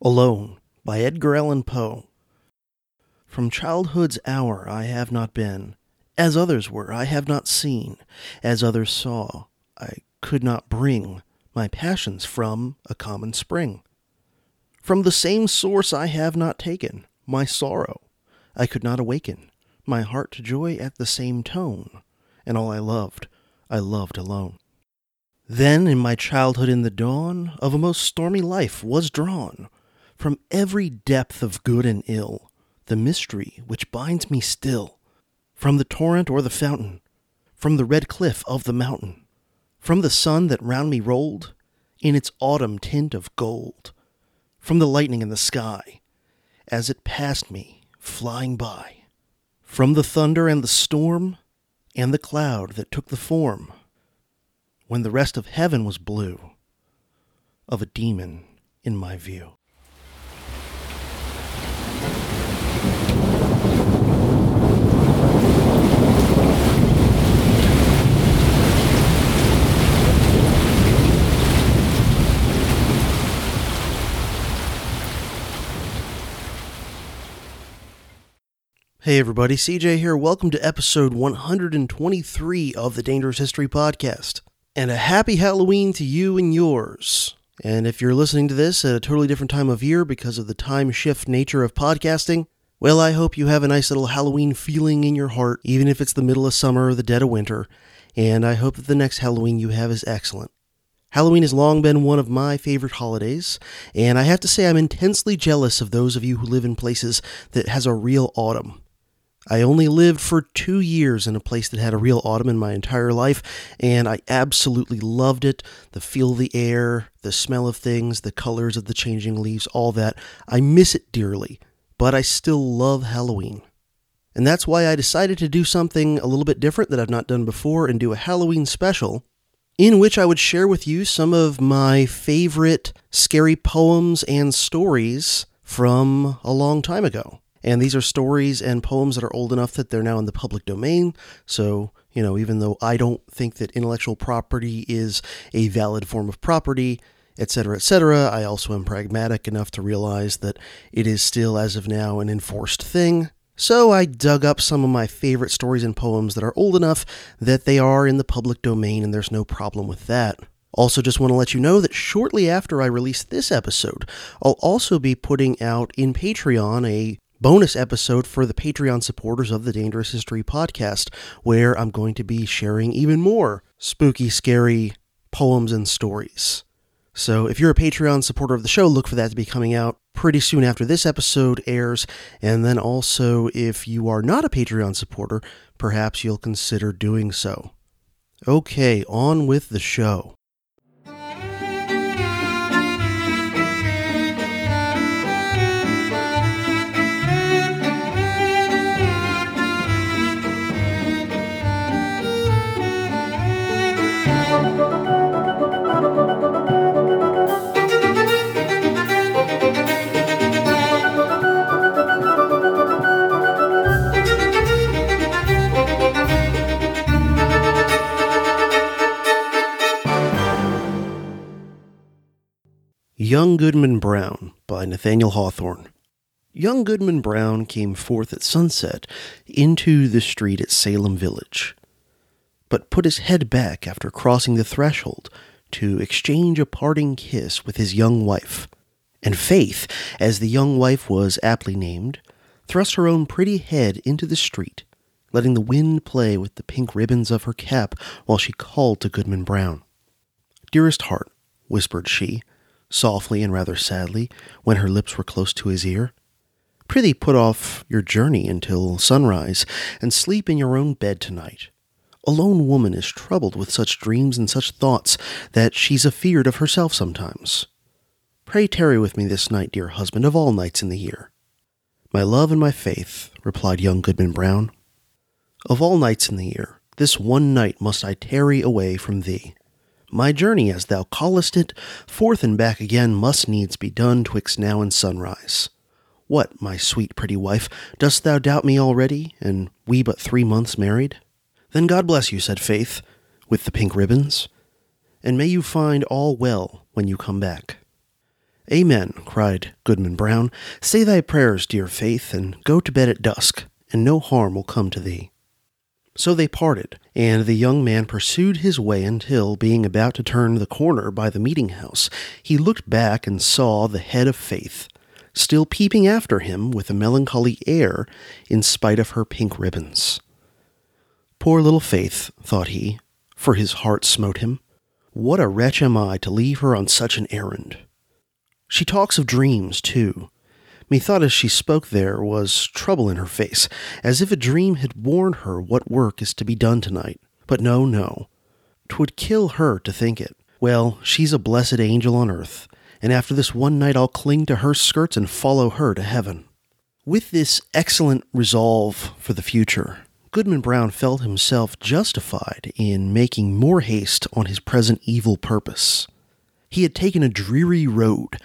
Alone by Edgar Allan Poe. From childhood's hour I have not been, as others were, I have not seen, as others saw, I could not bring my passions from a common spring. From the same source I have not taken my sorrow, I could not awaken my heart to joy at the same tone, and all I loved, I loved alone. Then in my childhood in the dawn of a most stormy life was drawn from every depth of good and ill, the mystery which binds me still, from the torrent or the fountain, from the red cliff of the mountain, from the sun that round me rolled in its autumn tint of gold, from the lightning in the sky as it passed me flying by, from the thunder and the storm and the cloud that took the form, when the rest of heaven was blue, of a demon in my view. Hey everybody, CJ here. Welcome to episode 123 of the Dangerous History Podcast. And a happy Halloween to you and yours. And if you're listening to this at a totally different time of year because of the time shift nature of podcasting, well, I hope you have a nice little Halloween feeling in your heart, even if it's the middle of summer or the dead of winter. And I hope that the next Halloween you have is excellent. Halloween has long been one of my favorite holidays, and I have to say I'm intensely jealous of those of you who live in places that has a real autumn. I only lived for two years in a place that had a real autumn in my entire life, and I absolutely loved it. The feel of the air, the smell of things, the colors of the changing leaves, all that. I miss it dearly, but I still love Halloween. And that's why I decided to do something a little bit different that I've not done before and do a Halloween special in which I would share with you some of my favorite scary poems and stories from a long time ago. And these are stories and poems that are old enough that they're now in the public domain. So, you know, even though I don't think that intellectual property is a valid form of property, etc., etc., I also am pragmatic enough to realize that it is still, as of now, an enforced thing. So I dug up some of my favorite stories and poems that are old enough that they are in the public domain, and there's no problem with that. Also, just want to let you know that shortly after I release this episode, I'll also be putting out in Patreon a bonus episode for the Patreon supporters of the Dangerous History podcast, where I'm going to be sharing even more spooky, scary poems and stories. So if you're a Patreon supporter of the show, look for that to be coming out pretty soon after this episode airs. And then also, if you are not a Patreon supporter, perhaps you'll consider doing so. Okay, on with the show. Young Goodman Brown by Nathaniel Hawthorne. Young Goodman Brown came forth at sunset into the street at Salem Village, but put his head back after crossing the threshold to exchange a parting kiss with his young wife. And Faith, as the young wife was aptly named, thrust her own pretty head into the street, letting the wind play with the pink ribbons of her cap while she called to Goodman Brown. Dearest heart, whispered she, softly and rather sadly, when her lips were close to his ear. Prithee put off your journey until sunrise, and sleep in your own bed tonight. A lone woman is troubled with such dreams and such thoughts that she's afeard of herself sometimes. Pray tarry with me this night, dear husband, of all nights in the year. My love and my faith, replied young Goodman Brown. Of all nights in the year, this one night must I tarry away from thee. My journey, as thou callest it, forth and back again must needs be done twixt now and sunrise. What, my sweet pretty wife, dost thou doubt me already, and we but three months married? Then God bless you, said Faith, with the pink ribbons, and may you find all well when you come back. Amen, cried Goodman Brown. Say thy prayers, dear Faith, and go to bed at dusk, and no harm will come to thee. So they parted, and the young man pursued his way until, being about to turn the corner by the meeting house, he looked back and saw the head of Faith, still peeping after him with a melancholy air in spite of her pink ribbons. Poor little Faith, thought he, for his heart smote him. What a wretch am I to leave her on such an errand? She talks of dreams, too. Methought as she spoke there was trouble in her face, as if a dream had warned her what work is to be done tonight. But no, no. 'Twould kill her to think it. Well, she's a blessed angel on earth, and after this one night I'll cling to her skirts and follow her to heaven. With this excellent resolve for the future, Goodman Brown felt himself justified in making more haste on his present evil purpose. He had taken a dreary road,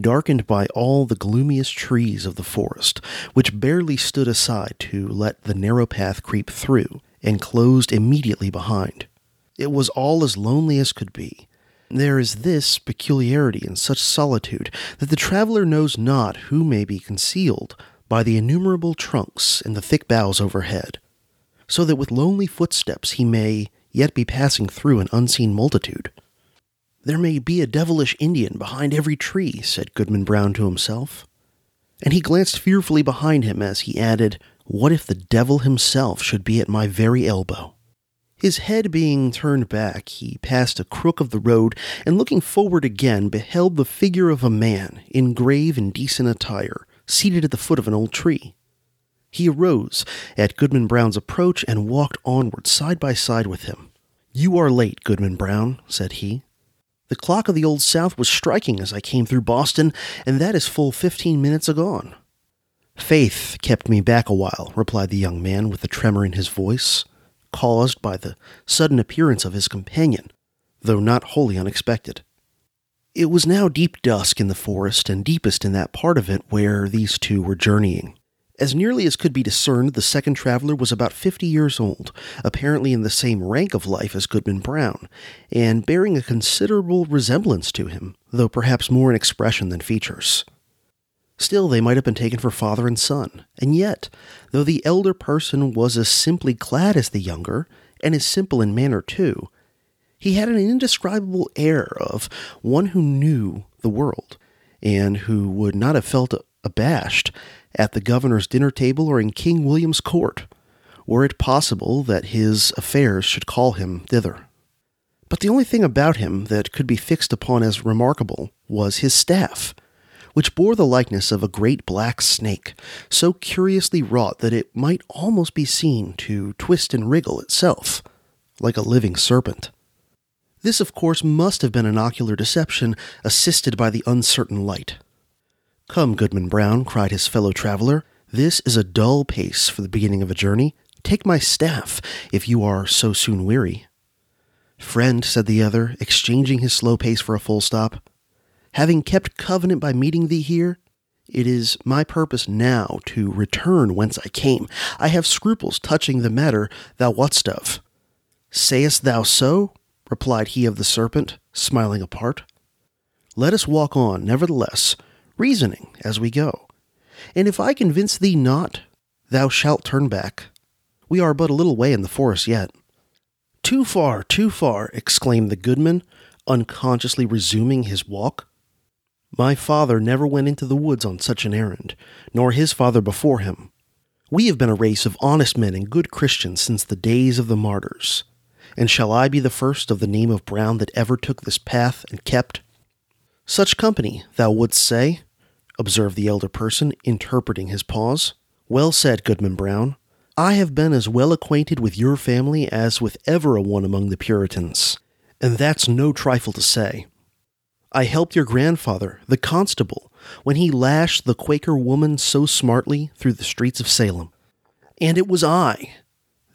darkened by all the gloomiest trees of the forest, which barely stood aside to let the narrow path creep through, and closed immediately behind. It was all as lonely as could be, there is this peculiarity in such solitude that the traveler knows not who may be concealed by the innumerable trunks and the thick boughs overhead, so that with lonely footsteps he may yet be passing through an unseen multitude. There may be a devilish Indian behind every tree, said Goodman Brown to himself. And he glanced fearfully behind him as he added, What if the devil himself should be at my very elbow? His head being turned back, he passed a crook of the road, and looking forward again, beheld the figure of a man in grave and decent attire, seated at the foot of an old tree. He arose at Goodman Brown's approach and walked onward side by side with him. You are late, Goodman Brown, said he. The clock of the Old South was striking as I came through Boston, and that is full fifteen minutes agone. Faith kept me back a while, replied the young man with a tremor in his voice caused by the sudden appearance of his companion, though not wholly unexpected. It was now deep dusk in the forest, and deepest in that part of it where these two were journeying. As nearly as could be discerned, the second traveler was about fifty years old, apparently in the same rank of life as Goodman Brown, and bearing a considerable resemblance to him, though perhaps more in expression than features. Still, they might have been taken for father and son. And yet, though the elder person was as simply clad as the younger, and as simple in manner too, he had an indescribable air of one who knew the world, and who would not have felt abashed at the governor's dinner table or in King William's court, were it possible that his affairs should call him thither. But the only thing about him that could be fixed upon as remarkable was his staff, which bore the likeness of a great black snake, so curiously wrought that it might almost be seen to twist and wriggle itself, like a living serpent. This, of course, must have been an ocular deception, assisted by the uncertain light. Come, Goodman Brown, cried his fellow traveler, this is a dull pace for the beginning of a journey. Take my staff, if you are so soon weary. Friend, said the other, exchanging his slow pace for a full stop, having kept covenant by meeting thee here, it is my purpose now to return whence I came. I have scruples touching the matter thou wotst of. Sayest thou so? replied he of the serpent, smiling apart. Let us walk on, nevertheless, reasoning as we go. And if I convince thee not, thou shalt turn back. We are but a little way in the forest yet. Too far, too far, exclaimed the goodman, unconsciously resuming his walk. My father never went into the woods on such an errand, nor his father before him. We have been a race of honest men and good Christians since the days of the martyrs. And shall I be the first of the name of Brown that ever took this path and kept? Such company, thou wouldst say, observed the elder person, interpreting his pause. Well said, Goodman Brown. I have been as well acquainted with your family as with ever a one among the Puritans, and that's no trifle to say. I helped your grandfather, the constable, when he lashed the Quaker woman so smartly through the streets of Salem. And it was I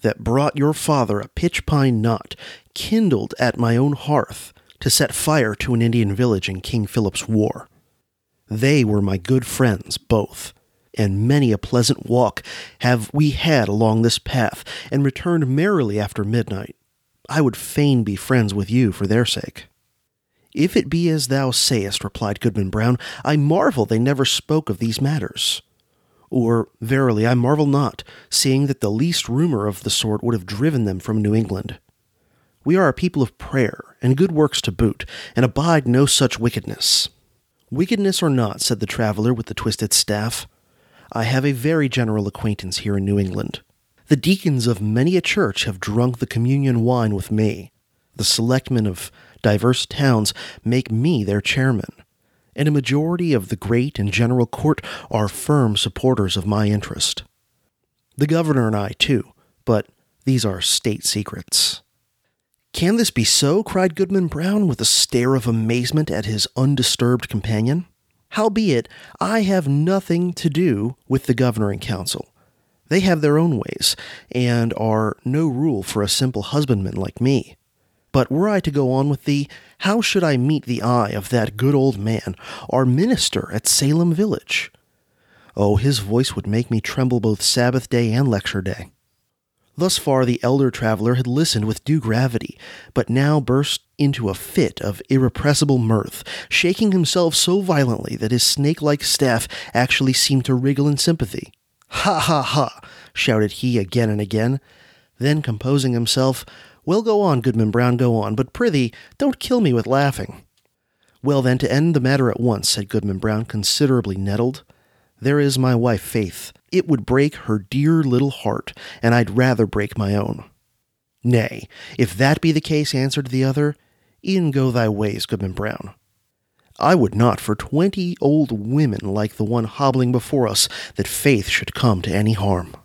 that brought your father a pitch pine knot kindled at my own hearth to set fire to an Indian village in King Philip's War. They were my good friends, both, and many a pleasant walk have we had along this path, and returned merrily after midnight. I would fain be friends with you for their sake. If it be as thou sayest, replied Goodman Brown, I marvel they never spoke of these matters. Or, verily, I marvel not, seeing that the least rumor of the sort would have driven them from New England. We are a people of prayer, and good works to boot, and abide no such wickedness. Wickedness or not, said the traveler with the twisted staff, I have a very general acquaintance here in New England. The deacons of many a church have drunk the communion wine with me. The selectmen of divers towns make me their chairman and a majority of the great and general court are firm supporters of my interest. The governor and I, too, but these are state secrets. Can this be so? cried Goodman Brown with a stare of amazement at his undisturbed companion. Howbeit, I have nothing to do with the governor and council. They have their own ways, and are no rule for a simple husbandman like me. But were I to go on with thee, how should I meet the eye of that good old man, our minister at Salem village? Oh, his voice would make me tremble both Sabbath day and lecture day. Thus far the elder traveler had listened with due gravity, but now burst into a fit of irrepressible mirth, shaking himself so violently that his snake like staff actually seemed to wriggle in sympathy. Ha ha ha! shouted he again and again. Then, composing himself, well, go on, Goodman Brown, go on, but prithee, don't kill me with laughing. Well, then, to end the matter at once, said Goodman Brown, considerably nettled, there is my wife, Faith. It would break her dear little heart, and I'd rather break my own. Nay, if that be the case, answered the other, e'en go thy ways, Goodman Brown. I would not for twenty old women like the one hobbling before us that Faith should come to any harm.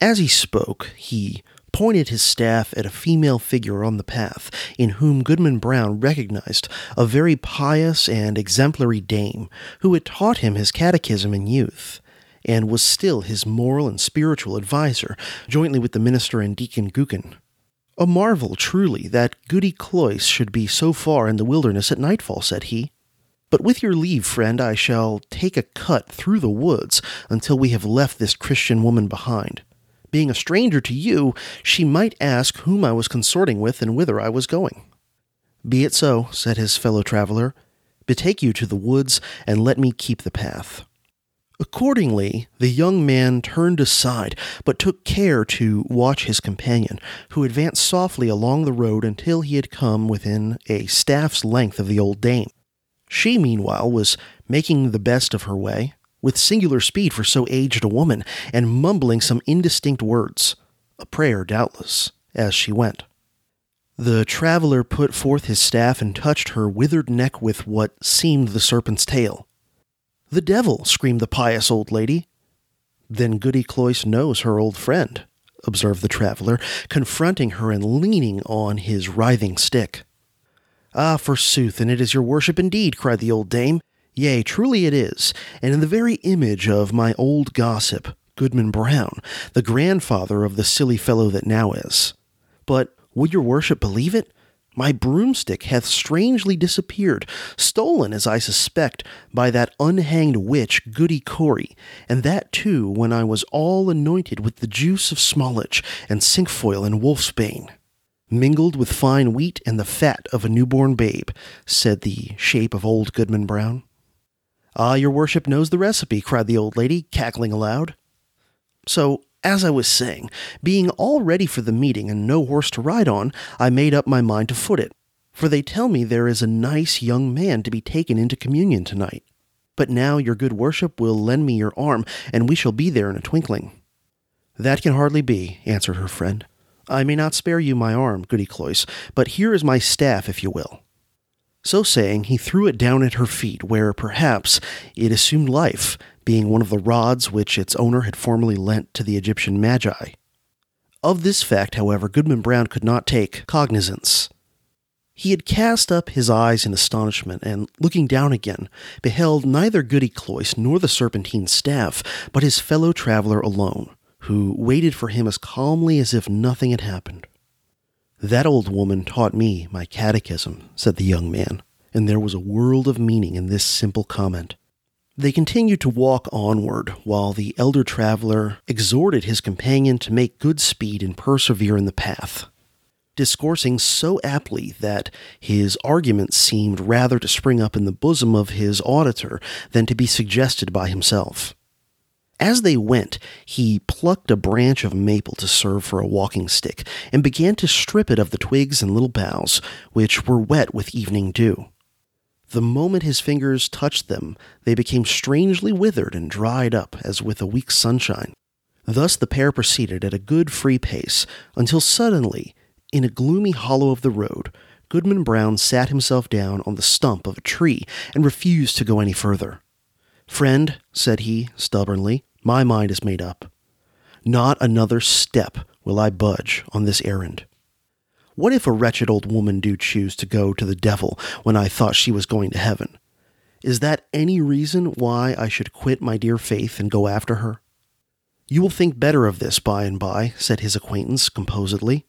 As he spoke, he pointed his staff at a female figure on the path, in whom Goodman Brown recognized a very pious and exemplary dame who had taught him his catechism in youth, and was still his moral and spiritual adviser, jointly with the minister and Deacon Gookin. A marvel, truly, that Goody Cloyse should be so far in the wilderness at nightfall, said he. But with your leave, friend, I shall take a cut through the woods until we have left this Christian woman behind. Being a stranger to you, she might ask whom I was consorting with and whither I was going. Be it so, said his fellow traveler. Betake you to the woods, and let me keep the path. Accordingly, the young man turned aside, but took care to watch his companion, who advanced softly along the road until he had come within a staff's length of the old dame. She, meanwhile, was making the best of her way, with singular speed for so aged a woman, and mumbling some indistinct words, a prayer doubtless, as she went. The traveler put forth his staff and touched her withered neck with what seemed the serpent's tail. The devil! screamed the pious old lady. Then Goody Cloyse knows her old friend, observed the traveler, confronting her and leaning on his writhing stick. Ah, forsooth, and it is your worship indeed, cried the old dame. Yea, truly it is, and in the very image of my old gossip, Goodman Brown, the grandfather of the silly fellow that now is. But would your worship believe it? My broomstick hath strangely disappeared, stolen, as I suspect, by that unhanged witch Goody Corey, and that too when I was all anointed with the juice of smallage and cinquefoil and wolfsbane, mingled with fine wheat and the fat of a newborn babe, said the shape of old Goodman Brown. Ah, your worship knows the recipe, cried the old lady, cackling aloud. So, as I was saying, being all ready for the meeting and no horse to ride on, I made up my mind to foot it. For they tell me there is a nice young man to be taken into communion tonight. But now your good worship will lend me your arm, and we shall be there in a twinkling. That can hardly be, answered her friend. I may not spare you my arm, Goody Cloyse, but here is my staff, if you will. So saying, he threw it down at her feet, where perhaps it assumed life, being one of the rods which its owner had formerly lent to the Egyptian magi. Of this fact, however, Goodman Brown could not take cognizance. He had cast up his eyes in astonishment, and looking down again, beheld neither Goody Cloyse nor the serpentine staff, but his fellow traveler alone, who waited for him as calmly as if nothing had happened. That old woman taught me my catechism, said the young man, and there was a world of meaning in this simple comment. They continued to walk onward, while the elder traveler exhorted his companion to make good speed and persevere in the path. discoursing so aptly that his arguments seemed rather to spring up in the bosom of his auditor than to be suggested by himself. As they went, he plucked a branch of maple to serve for a walking stick and began to strip it of the twigs and little boughs, which were wet with evening dew. The moment his fingers touched them, they became strangely withered and dried up as with a week's sunshine. Thus the pair proceeded at a good free pace until suddenly, in a gloomy hollow of the road, Goodman Brown sat himself down on the stump of a tree and refused to go any further. Friend, said he stubbornly, my mind is made up. Not another step will I budge on this errand. What if a wretched old woman do choose to go to the devil when I thought she was going to heaven? Is that any reason why I should quit my dear faith and go after her? You will think better of this by and by, said his acquaintance composedly.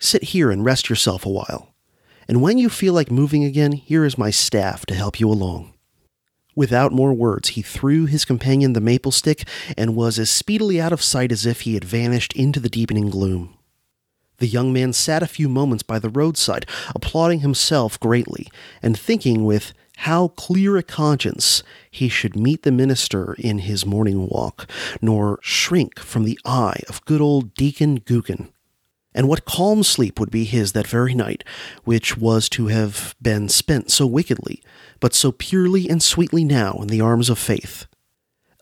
Sit here and rest yourself a while. And when you feel like moving again, here is my staff to help you along. Without more words, he threw his companion the maple stick and was as speedily out of sight as if he had vanished into the deepening gloom. The young man sat a few moments by the roadside, applauding himself greatly, and thinking with how clear a conscience he should meet the minister in his morning walk, nor shrink from the eye of good old Deacon Gookin. And what calm sleep would be his that very night, which was to have been spent so wickedly, but so purely and sweetly now in the arms of faith.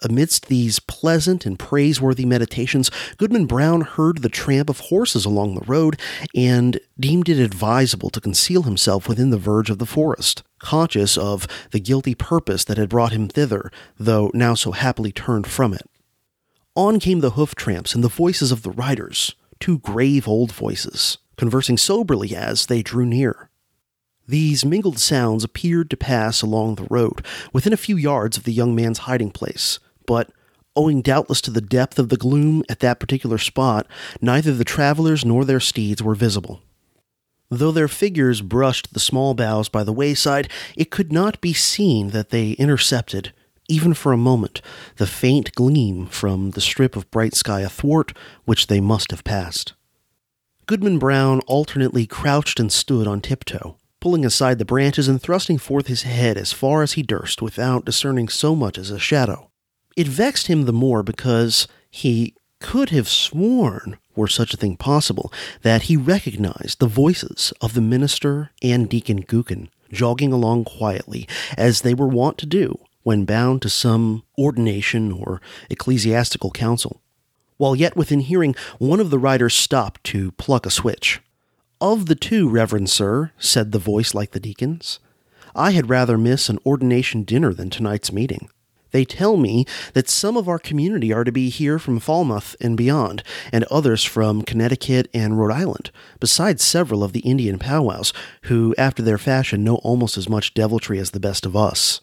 Amidst these pleasant and praiseworthy meditations, Goodman Brown heard the tramp of horses along the road and deemed it advisable to conceal himself within the verge of the forest, conscious of the guilty purpose that had brought him thither, though now so happily turned from it. On came the hoof tramps and the voices of the riders, two grave old voices, conversing soberly as they drew near. These mingled sounds appeared to pass along the road, within a few yards of the young man's hiding place, but owing doubtless to the depth of the gloom at that particular spot, neither the travelers nor their steeds were visible. Though their figures brushed the small boughs by the wayside, it could not be seen that they intercepted, even for a moment, the faint gleam from the strip of bright sky athwart which they must have passed. Goodman Brown alternately crouched and stood on tiptoe, pulling aside the branches and thrusting forth his head as far as he durst without discerning so much as a shadow. It vexed him the more because he could have sworn, were such a thing possible, that he recognized the voices of the minister and Deacon Gookin jogging along quietly, as they were wont to do when bound to some ordination or ecclesiastical council. While yet within hearing, one of the riders stopped to pluck a switch. Of the two, Reverend Sir, said the voice like the deacon's, I had rather miss an ordination dinner than tonight's meeting. They tell me that some of our community are to be here from Falmouth and beyond, and others from Connecticut and Rhode Island, besides several of the Indian powwows, who, after their fashion, know almost as much deviltry as the best of us.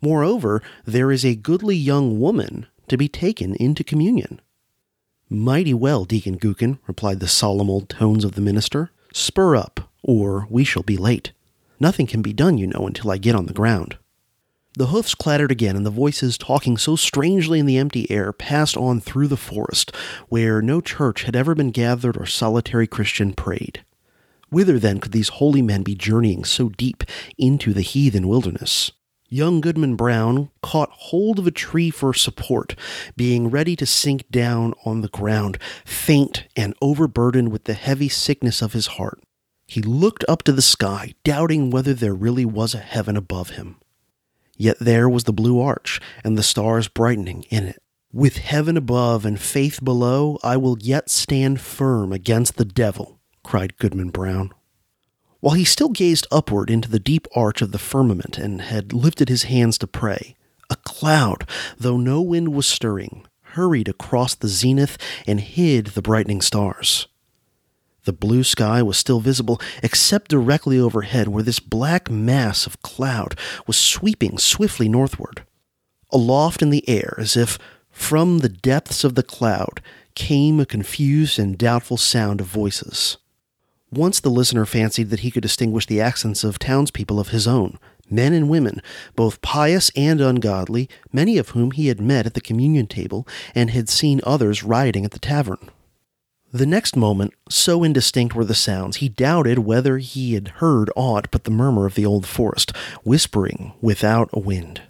Moreover, there is a goodly young woman to be taken into communion. Mighty well, Deacon Gookin, replied the solemn old tones of the minister. Spur up, or we shall be late. Nothing can be done, you know, until I get on the ground. The hoofs clattered again, and the voices, talking so strangely in the empty air, passed on through the forest, where no church had ever been gathered or solitary Christian prayed. Whither then could these holy men be journeying so deep into the heathen wilderness? Young Goodman Brown caught hold of a tree for support, being ready to sink down on the ground, faint and overburdened with the heavy sickness of his heart. He looked up to the sky, doubting whether there really was a heaven above him. Yet there was the blue arch, and the stars brightening in it. With heaven above and faith below, I will yet stand firm against the devil, cried Goodman Brown. While he still gazed upward into the deep arch of the firmament and had lifted his hands to pray, a cloud, though no wind was stirring, hurried across the zenith and hid the brightening stars. The blue sky was still visible, except directly overhead, where this black mass of cloud was sweeping swiftly northward. Aloft in the air, as if from the depths of the cloud, came a confused and doubtful sound of voices. Once the listener fancied that he could distinguish the accents of townspeople of his own, men and women, both pious and ungodly, many of whom he had met at the communion table and had seen others rioting at the tavern. The next moment, so indistinct were the sounds, he doubted whether he had heard aught but the murmur of the old forest, whispering without a wind.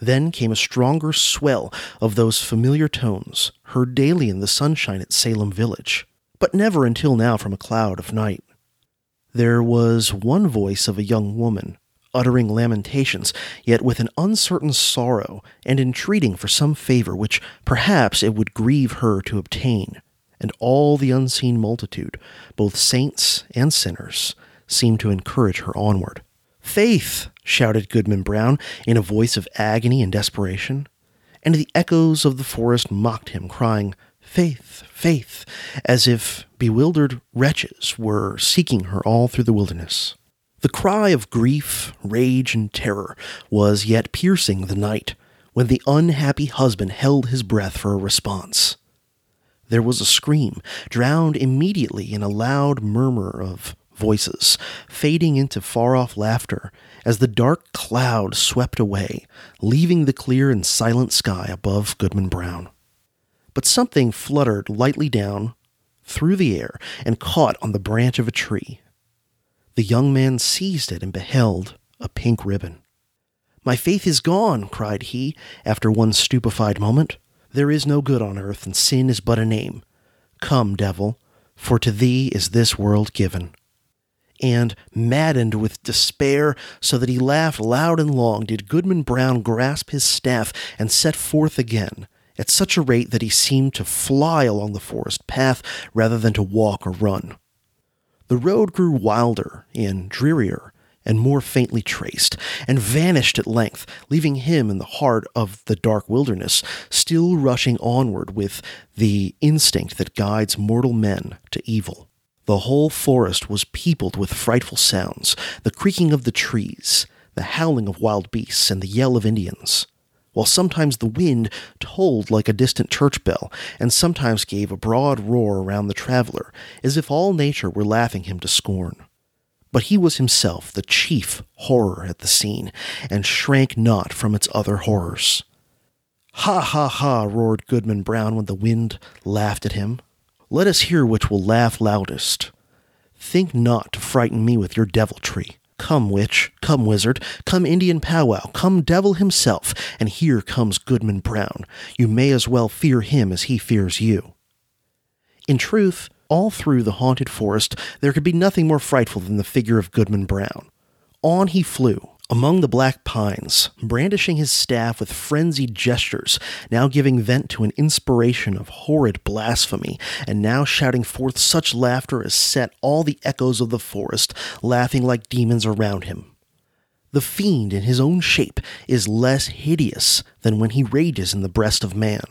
Then came a stronger swell of those familiar tones, heard daily in the sunshine at Salem village, but never until now from a cloud of night. There was one voice of a young woman, uttering lamentations, yet with an uncertain sorrow, and entreating for some favor which perhaps it would grieve her to obtain and all the unseen multitude, both saints and sinners, seemed to encourage her onward. Faith! shouted Goodman Brown in a voice of agony and desperation, and the echoes of the forest mocked him, crying, Faith, faith, as if bewildered wretches were seeking her all through the wilderness. The cry of grief, rage, and terror was yet piercing the night when the unhappy husband held his breath for a response. There was a scream, drowned immediately in a loud murmur of voices, fading into far off laughter as the dark cloud swept away, leaving the clear and silent sky above Goodman Brown. But something fluttered lightly down through the air and caught on the branch of a tree. The young man seized it and beheld a pink ribbon. My faith is gone, cried he, after one stupefied moment. There is no good on earth, and sin is but a name. Come, devil, for to thee is this world given. And, maddened with despair, so that he laughed loud and long, did Goodman Brown grasp his staff and set forth again, at such a rate that he seemed to fly along the forest path rather than to walk or run. The road grew wilder and drearier and more faintly traced, and vanished at length, leaving him in the heart of the dark wilderness, still rushing onward with the instinct that guides mortal men to evil. The whole forest was peopled with frightful sounds the creaking of the trees, the howling of wild beasts, and the yell of Indians. While sometimes the wind tolled like a distant church bell, and sometimes gave a broad roar around the traveler, as if all nature were laughing him to scorn. But he was himself the chief horror at the scene, and shrank not from its other horrors. Ha ha ha! roared Goodman Brown when the wind laughed at him. Let us hear which will laugh loudest. Think not to frighten me with your deviltry. Come, witch, come, wizard, come, Indian powwow, come, devil himself, and here comes Goodman Brown. You may as well fear him as he fears you. In truth, all through the haunted forest, there could be nothing more frightful than the figure of Goodman Brown. On he flew, among the black pines, brandishing his staff with frenzied gestures, now giving vent to an inspiration of horrid blasphemy, and now shouting forth such laughter as set all the echoes of the forest laughing like demons around him. The fiend in his own shape is less hideous than when he rages in the breast of man.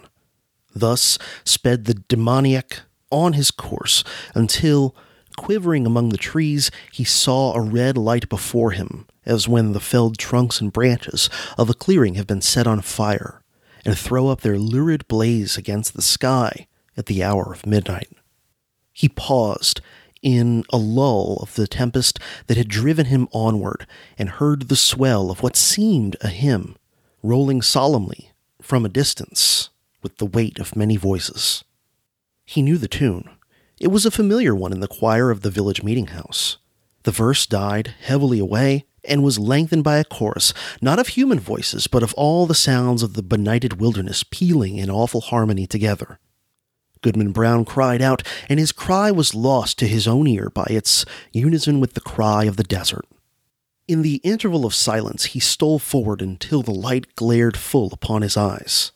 Thus sped the demoniac on his course until, quivering among the trees, he saw a red light before him, as when the felled trunks and branches of a clearing have been set on fire, and throw up their lurid blaze against the sky at the hour of midnight. He paused in a lull of the tempest that had driven him onward, and heard the swell of what seemed a hymn, rolling solemnly from a distance with the weight of many voices. He knew the tune. It was a familiar one in the choir of the village meeting house. The verse died heavily away and was lengthened by a chorus, not of human voices, but of all the sounds of the benighted wilderness pealing in awful harmony together. Goodman Brown cried out, and his cry was lost to his own ear by its unison with the cry of the desert. In the interval of silence, he stole forward until the light glared full upon his eyes.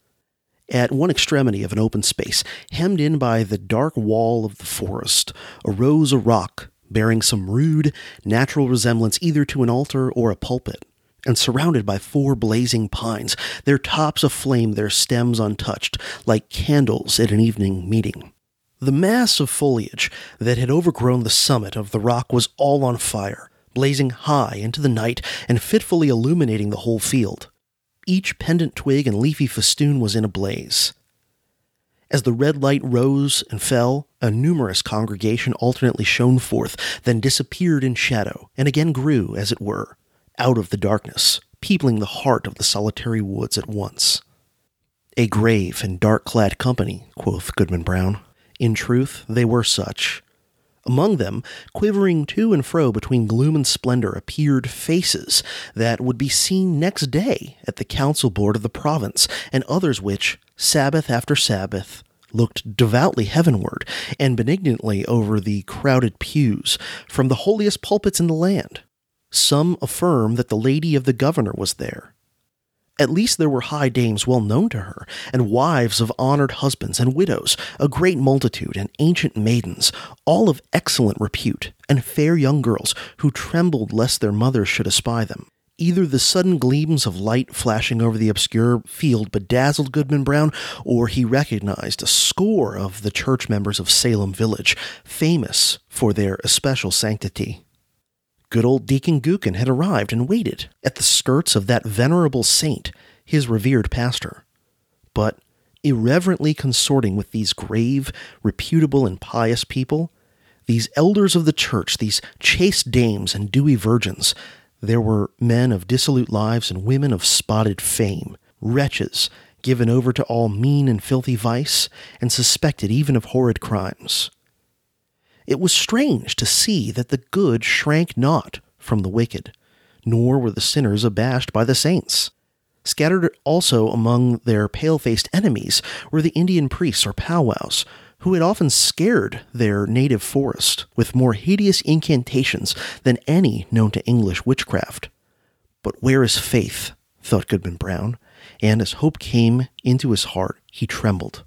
At one extremity of an open space, hemmed in by the dark wall of the forest, arose a rock bearing some rude, natural resemblance either to an altar or a pulpit, and surrounded by four blazing pines, their tops aflame, their stems untouched, like candles at an evening meeting. The mass of foliage that had overgrown the summit of the rock was all on fire, blazing high into the night and fitfully illuminating the whole field. Each pendant twig and leafy festoon was in a blaze. As the red light rose and fell, a numerous congregation alternately shone forth, then disappeared in shadow, and again grew, as it were, out of the darkness, peopling the heart of the solitary woods at once. A grave and dark clad company, quoth Goodman Brown, In truth, they were such. Among them, quivering to and fro between gloom and splendor, appeared faces that would be seen next day at the council board of the province, and others which, Sabbath after Sabbath, looked devoutly heavenward and benignantly over the crowded pews from the holiest pulpits in the land. Some affirm that the lady of the governor was there. At least there were high dames well known to her, and wives of honored husbands, and widows, a great multitude, and ancient maidens, all of excellent repute, and fair young girls who trembled lest their mothers should espy them. Either the sudden gleams of light flashing over the obscure field bedazzled Goodman Brown, or he recognized a score of the church members of Salem Village, famous for their especial sanctity. Good old Deacon Gookin had arrived and waited at the skirts of that venerable saint, his revered pastor. But, irreverently consorting with these grave, reputable, and pious people, these elders of the church, these chaste dames and dewy virgins, there were men of dissolute lives and women of spotted fame, wretches given over to all mean and filthy vice, and suspected even of horrid crimes. It was strange to see that the good shrank not from the wicked, nor were the sinners abashed by the saints. Scattered also among their pale faced enemies were the Indian priests or powwows, who had often scared their native forest with more hideous incantations than any known to English witchcraft. But where is faith? thought Goodman Brown, and as hope came into his heart, he trembled.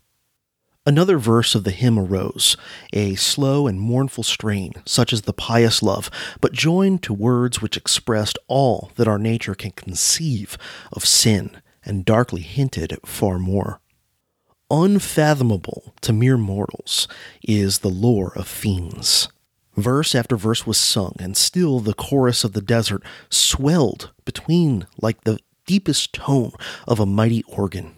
Another verse of the hymn arose, a slow and mournful strain, such as the pious love, but joined to words which expressed all that our nature can conceive of sin, and darkly hinted far more. Unfathomable to mere mortals is the lore of fiends. Verse after verse was sung, and still the chorus of the desert swelled between like the deepest tone of a mighty organ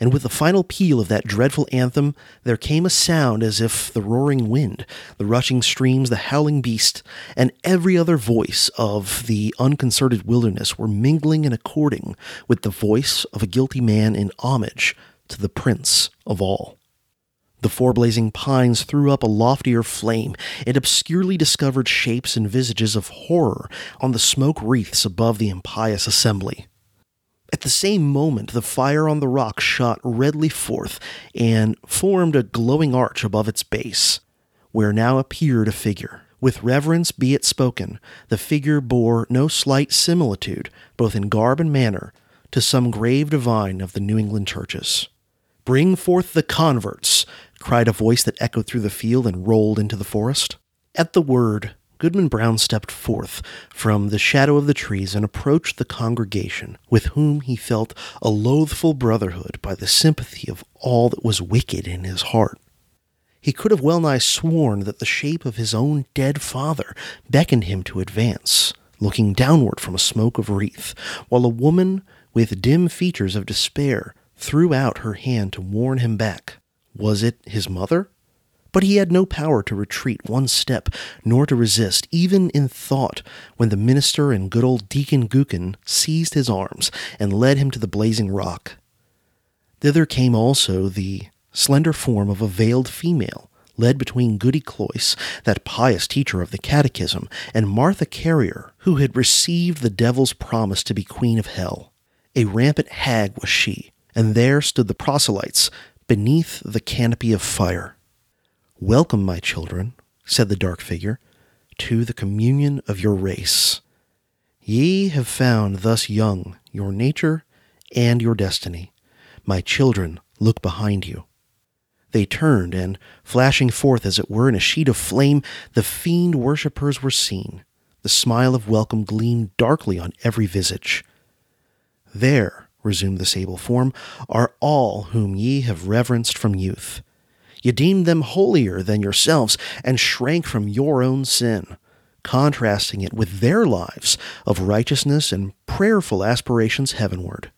and with the final peal of that dreadful anthem, there came a sound as if the roaring wind, the rushing streams, the howling beast, and every other voice of the unconcerted wilderness were mingling and according with the voice of a guilty man in homage to the Prince of all. The four blazing pines threw up a loftier flame, and obscurely discovered shapes and visages of horror on the smoke wreaths above the impious assembly. At the same moment, the fire on the rock shot redly forth and formed a glowing arch above its base, where now appeared a figure. With reverence be it spoken, the figure bore no slight similitude, both in garb and manner, to some grave divine of the New England churches. Bring forth the converts, cried a voice that echoed through the field and rolled into the forest. At the word, Goodman Brown stepped forth from the shadow of the trees and approached the congregation, with whom he felt a loathful brotherhood by the sympathy of all that was wicked in his heart. He could have well nigh sworn that the shape of his own dead father beckoned him to advance, looking downward from a smoke of wreath, while a woman with dim features of despair threw out her hand to warn him back. Was it his mother? But he had no power to retreat one step, nor to resist, even in thought, when the minister and good old Deacon Gookin seized his arms and led him to the blazing rock. Thither came also the slender form of a veiled female, led between Goody Cloyse, that pious teacher of the Catechism, and Martha Carrier, who had received the devil's promise to be queen of hell. A rampant hag was she, and there stood the proselytes beneath the canopy of fire. Welcome, my children, said the dark figure, to the communion of your race. Ye have found thus young your nature and your destiny. My children, look behind you. They turned, and, flashing forth as it were in a sheet of flame, the fiend worshippers were seen. The smile of welcome gleamed darkly on every visage. There, resumed the sable form, are all whom ye have reverenced from youth. You deemed them holier than yourselves and shrank from your own sin, contrasting it with their lives of righteousness and prayerful aspirations heavenward.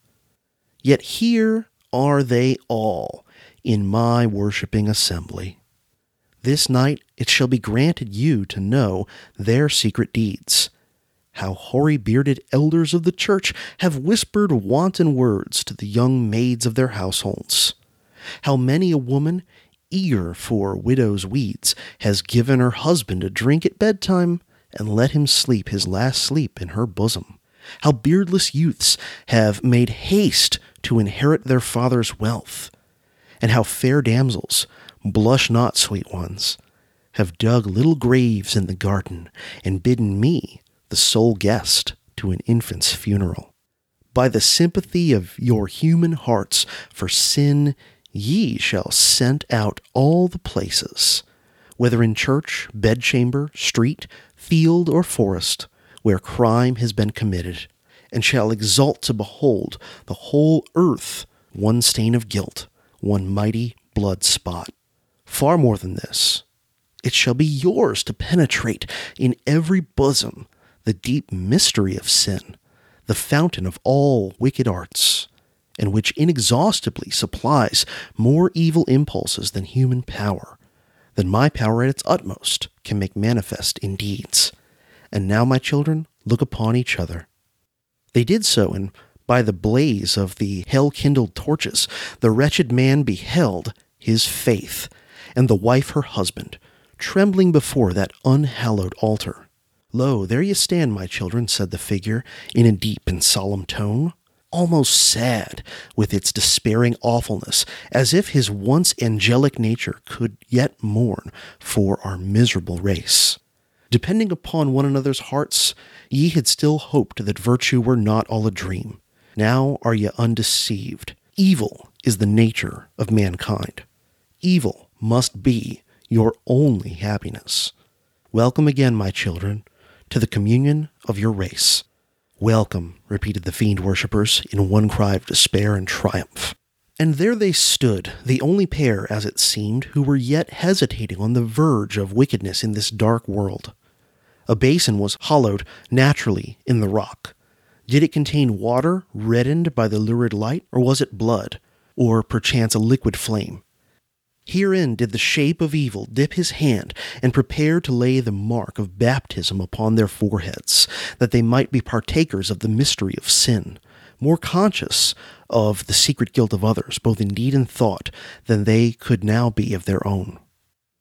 Yet here are they all in my worshipping assembly. This night it shall be granted you to know their secret deeds. How hoary bearded elders of the church have whispered wanton words to the young maids of their households. How many a woman eager for widow's weeds, has given her husband a drink at bedtime and let him sleep his last sleep in her bosom. How beardless youths have made haste to inherit their father's wealth, and how fair damsels, blush not, sweet ones, have dug little graves in the garden and bidden me, the sole guest, to an infant's funeral. By the sympathy of your human hearts for sin, ye shall scent out all the places, whether in church, bedchamber, street, field, or forest, where crime has been committed, and shall exult to behold the whole earth one stain of guilt, one mighty blood spot. Far more than this, it shall be yours to penetrate in every bosom the deep mystery of sin, the fountain of all wicked arts, and which inexhaustibly supplies more evil impulses than human power, than my power at its utmost can make manifest in deeds. And now, my children, look upon each other. They did so, and by the blaze of the hell kindled torches, the wretched man beheld his faith, and the wife her husband, trembling before that unhallowed altar. Lo, there ye stand, my children, said the figure, in a deep and solemn tone, almost sad with its despairing awfulness, as if his once angelic nature could yet mourn for our miserable race. Depending upon one another's hearts, ye had still hoped that virtue were not all a dream. Now are ye undeceived. Evil is the nature of mankind. Evil must be your only happiness. Welcome again, my children, to the communion of your race. Welcome, repeated the fiend worshippers in one cry of despair and triumph. And there they stood, the only pair, as it seemed, who were yet hesitating on the verge of wickedness in this dark world. A basin was hollowed naturally in the rock. Did it contain water reddened by the lurid light, or was it blood, or perchance a liquid flame? Herein did the shape of evil dip his hand and prepare to lay the mark of baptism upon their foreheads, that they might be partakers of the mystery of sin, more conscious of the secret guilt of others, both in deed and thought, than they could now be of their own.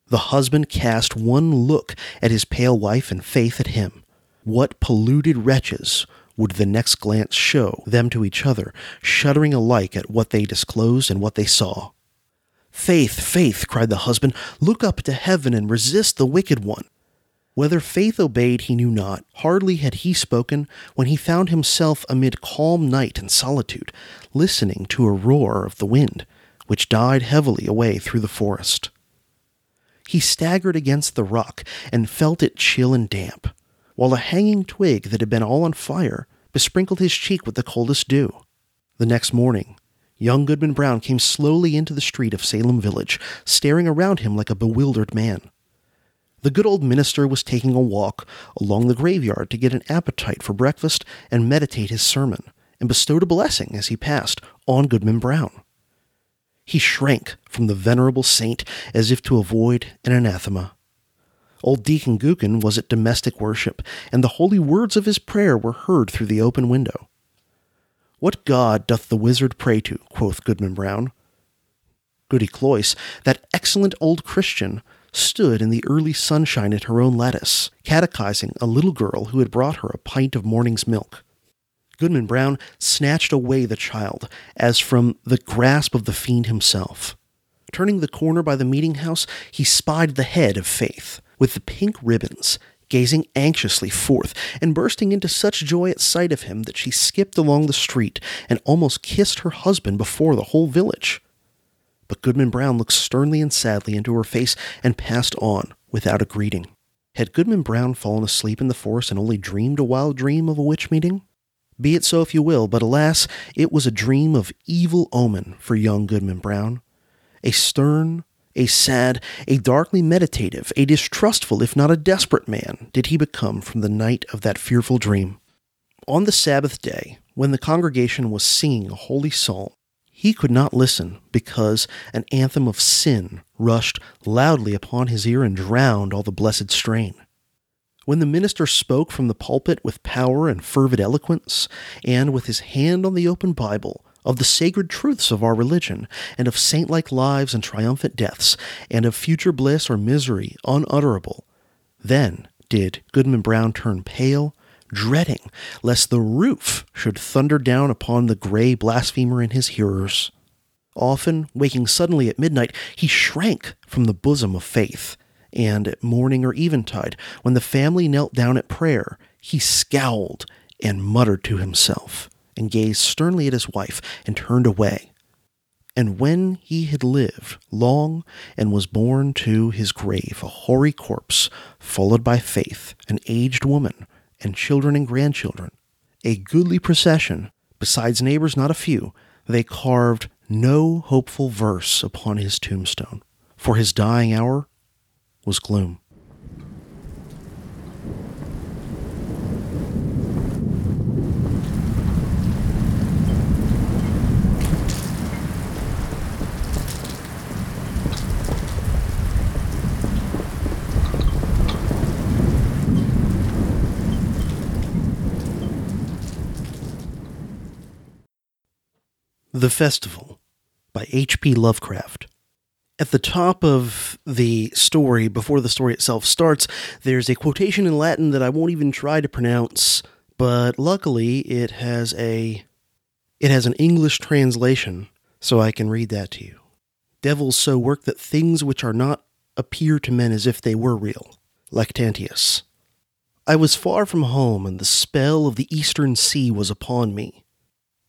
The husband cast one look at his pale wife and faith at him. What polluted wretches would the next glance show them to each other, shuddering alike at what they disclosed and what they saw? Faith, faith, cried the husband, look up to heaven and resist the wicked one. Whether faith obeyed he knew not. Hardly had he spoken when he found himself amid calm night and solitude, listening to a roar of the wind, which died heavily away through the forest. He staggered against the rock and felt it chill and damp, while a hanging twig that had been all on fire besprinkled his cheek with the coldest dew. The next morning, young Goodman Brown came slowly into the street of Salem village, staring around him like a bewildered man. The good old minister was taking a walk along the graveyard to get an appetite for breakfast and meditate his sermon, and bestowed a blessing as he passed on Goodman Brown. He shrank from the venerable saint as if to avoid an anathema. Old Deacon Gookin was at domestic worship, and the holy words of his prayer were heard through the open window. What God doth the wizard pray to? quoth Goodman Brown. Goody Cloyse, that excellent old Christian, stood in the early sunshine at her own lattice, catechizing a little girl who had brought her a pint of morning's milk. Goodman Brown snatched away the child, as from the grasp of the fiend himself. Turning the corner by the meeting house, he spied the head of Faith, with the pink ribbons, gazing anxiously forth, and bursting into such joy at sight of him that she skipped along the street and almost kissed her husband before the whole village. But Goodman Brown looked sternly and sadly into her face and passed on without a greeting. Had Goodman Brown fallen asleep in the forest and only dreamed a wild dream of a witch meeting? Be it so if you will, but alas, it was a dream of evil omen for young Goodman Brown. A stern, a sad, a darkly meditative, a distrustful, if not a desperate man did he become from the night of that fearful dream. On the Sabbath day, when the congregation was singing a holy psalm, he could not listen because an anthem of sin rushed loudly upon his ear and drowned all the blessed strain. When the minister spoke from the pulpit with power and fervid eloquence, and with his hand on the open Bible, of the sacred truths of our religion, and of saint like lives and triumphant deaths, and of future bliss or misery unutterable. Then did Goodman Brown turn pale, dreading lest the roof should thunder down upon the gray blasphemer and his hearers. Often, waking suddenly at midnight, he shrank from the bosom of faith, and at morning or eventide, when the family knelt down at prayer, he scowled and muttered to himself, and gazed sternly at his wife, and turned away. And when he had lived long and was borne to his grave a hoary corpse, followed by faith, an aged woman, and children and grandchildren, a goodly procession, besides neighbors not a few, they carved no hopeful verse upon his tombstone, for his dying hour was gloom. The Festival by H.P. Lovecraft. At the top of the story, before the story itself starts, there's a quotation in Latin that I won't even try to pronounce, but luckily it has a it has an English translation, so I can read that to you. Devils so work that things which are not appear to men as if they were real. Lactantius. I was far from home, and the spell of the eastern sea was upon me.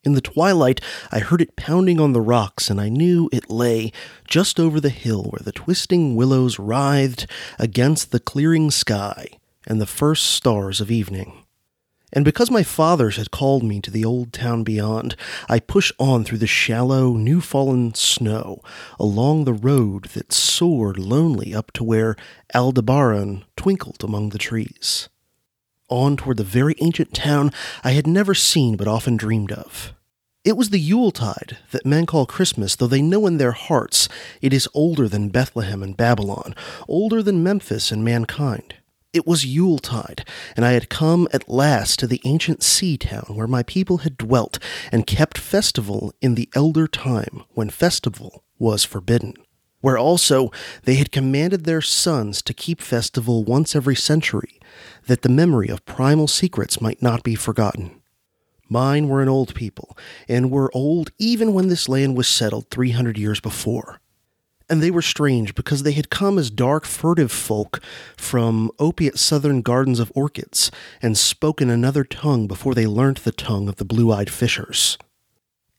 In the twilight, I heard it pounding on the rocks, and I knew it lay just over the hill where the twisting willows writhed against the clearing sky and the first stars of evening. And because my fathers had called me to the old town beyond, I pushed on through the shallow, new fallen snow along the road that soared lonely up to where Aldebaran twinkled among the trees on toward the very ancient town I had never seen but often dreamed of. It was the Yuletide that men call Christmas, though they know in their hearts it is older than Bethlehem and Babylon, older than Memphis and mankind. It was Yuletide, and I had come at last to the ancient sea town where my people had dwelt and kept festival in the elder time when festival was forbidden where also they had commanded their sons to keep festival once every century, that the memory of primal secrets might not be forgotten. Mine were an old people, and were old even when this land was settled three hundred years before. And they were strange because they had come as dark, furtive folk from opiate southern gardens of orchids, and spoken another tongue before they learnt the tongue of the blue eyed fishers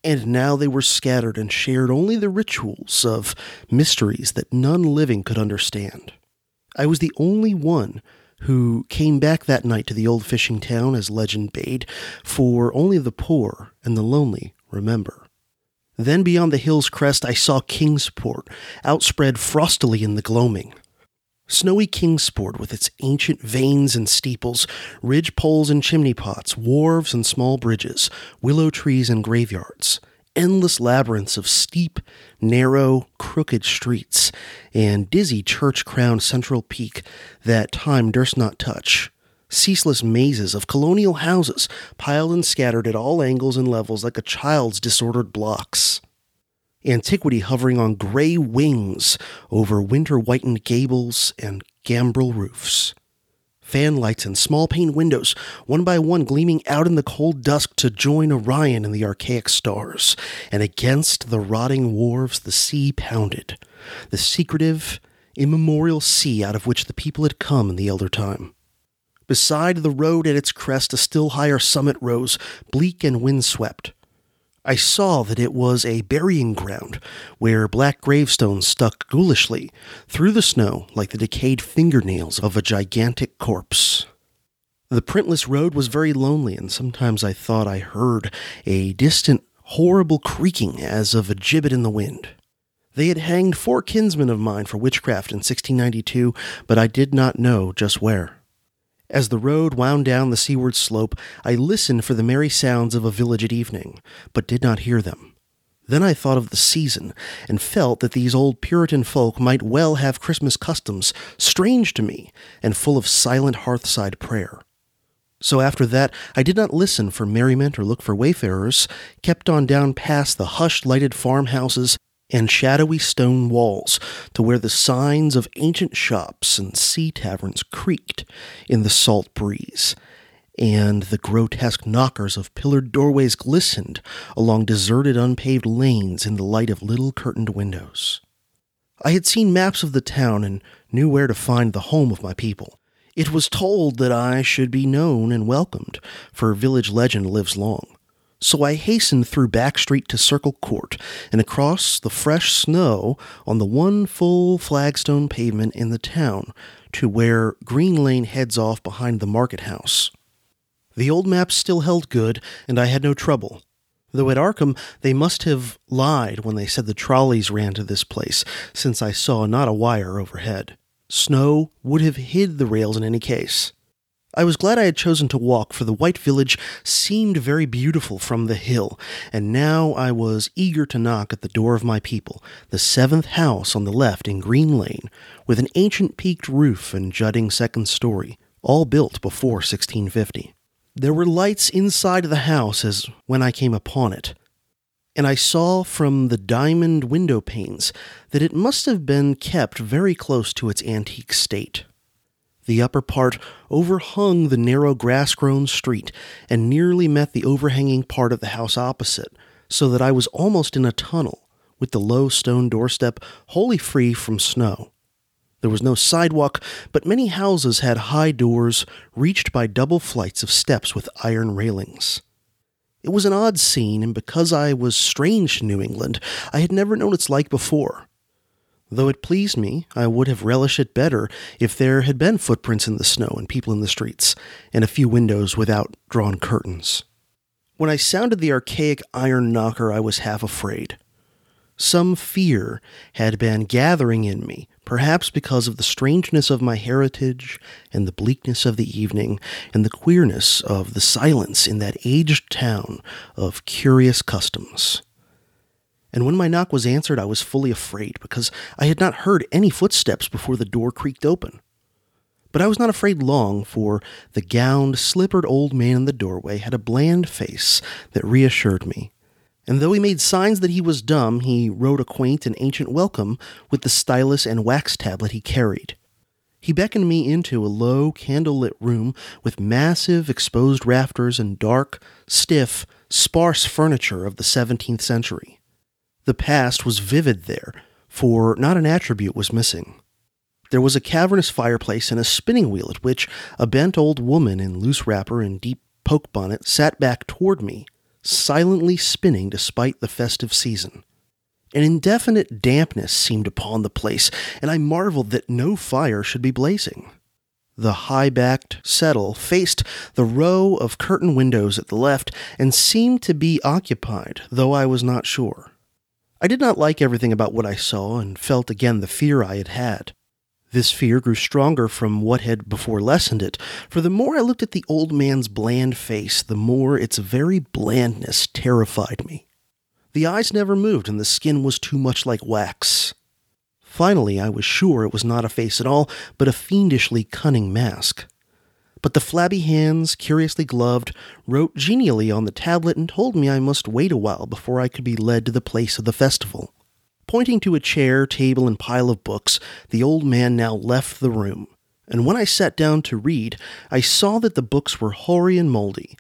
and now they were scattered and shared only the rituals of mysteries that none living could understand. I was the only one who came back that night to the old fishing town, as legend bade, for only the poor and the lonely remember. Then beyond the hill's crest I saw Kingsport, outspread frostily in the gloaming. Snowy Kingsport, with its ancient vanes and steeples, ridge poles and chimney pots, wharves and small bridges, willow trees and graveyards, endless labyrinths of steep, narrow, crooked streets, and dizzy church crowned central peak that time durst not touch. Ceaseless mazes of colonial houses, piled and scattered at all angles and levels like a child's disordered blocks antiquity hovering on gray wings over winter whitened gables and gambrel roofs. Fan lights and small pane windows, one by one gleaming out in the cold dusk to join Orion and the archaic stars, and against the rotting wharves the sea pounded, the secretive, immemorial sea out of which the people had come in the elder time. Beside the road at its crest, a still higher summit rose, bleak and windswept I saw that it was a burying ground where black gravestones stuck ghoulishly through the snow like the decayed fingernails of a gigantic corpse. The printless road was very lonely, and sometimes I thought I heard a distant, horrible creaking as of a gibbet in the wind. They had hanged four kinsmen of mine for witchcraft in 1692, but I did not know just where. As the road wound down the seaward slope, I listened for the merry sounds of a village at evening, but did not hear them. Then I thought of the season, and felt that these old Puritan folk might well have Christmas customs strange to me and full of silent hearthside prayer. So after that, I did not listen for merriment or look for wayfarers, kept on down past the hushed lighted farmhouses and shadowy stone walls to where the signs of ancient shops and sea taverns creaked in the salt breeze, and the grotesque knockers of pillared doorways glistened along deserted unpaved lanes in the light of little curtained windows. I had seen maps of the town and knew where to find the home of my people. It was told that I should be known and welcomed, for village legend lives long. So I hastened through Back Street to Circle Court and across the fresh snow on the one full flagstone pavement in the town to where Green Lane heads off behind the market house. The old maps still held good, and I had no trouble. Though at Arkham, they must have lied when they said the trolleys ran to this place, since I saw not a wire overhead. Snow would have hid the rails in any case. I was glad I had chosen to walk, for the white village seemed very beautiful from the hill, and now I was eager to knock at the door of my people, the seventh house on the left in Green Lane, with an ancient peaked roof and jutting second story, all built before 1650. There were lights inside the house as when I came upon it, and I saw from the diamond window panes that it must have been kept very close to its antique state. The upper part overhung the narrow grass grown street and nearly met the overhanging part of the house opposite, so that I was almost in a tunnel, with the low stone doorstep wholly free from snow. There was no sidewalk, but many houses had high doors reached by double flights of steps with iron railings. It was an odd scene, and because I was strange to New England, I had never known its like before. Though it pleased me, I would have relished it better if there had been footprints in the snow and people in the streets, and a few windows without drawn curtains. When I sounded the archaic iron knocker, I was half afraid. Some fear had been gathering in me, perhaps because of the strangeness of my heritage and the bleakness of the evening and the queerness of the silence in that aged town of curious customs. And when my knock was answered, I was fully afraid because I had not heard any footsteps before the door creaked open. But I was not afraid long, for the gowned, slippered old man in the doorway had a bland face that reassured me and though he made signs that he was dumb, he wrote a quaint and ancient welcome with the stylus and wax tablet he carried. He beckoned me into a low, candle-lit room with massive exposed rafters and dark, stiff, sparse furniture of the 17th century. The past was vivid there, for not an attribute was missing. There was a cavernous fireplace and a spinning wheel at which a bent old woman in loose wrapper and deep poke bonnet sat back toward me, silently spinning despite the festive season. An indefinite dampness seemed upon the place, and I marveled that no fire should be blazing. The high backed settle faced the row of curtain windows at the left and seemed to be occupied, though I was not sure. I did not like everything about what I saw and felt again the fear I had had. This fear grew stronger from what had before lessened it, for the more I looked at the old man's bland face, the more its very blandness terrified me. The eyes never moved, and the skin was too much like wax. Finally, I was sure it was not a face at all, but a fiendishly cunning mask. But the flabby hands, curiously gloved, wrote genially on the tablet and told me I must wait a while before I could be led to the place of the festival. Pointing to a chair, table, and pile of books, the old man now left the room, and when I sat down to read, I saw that the books were hoary and moldy,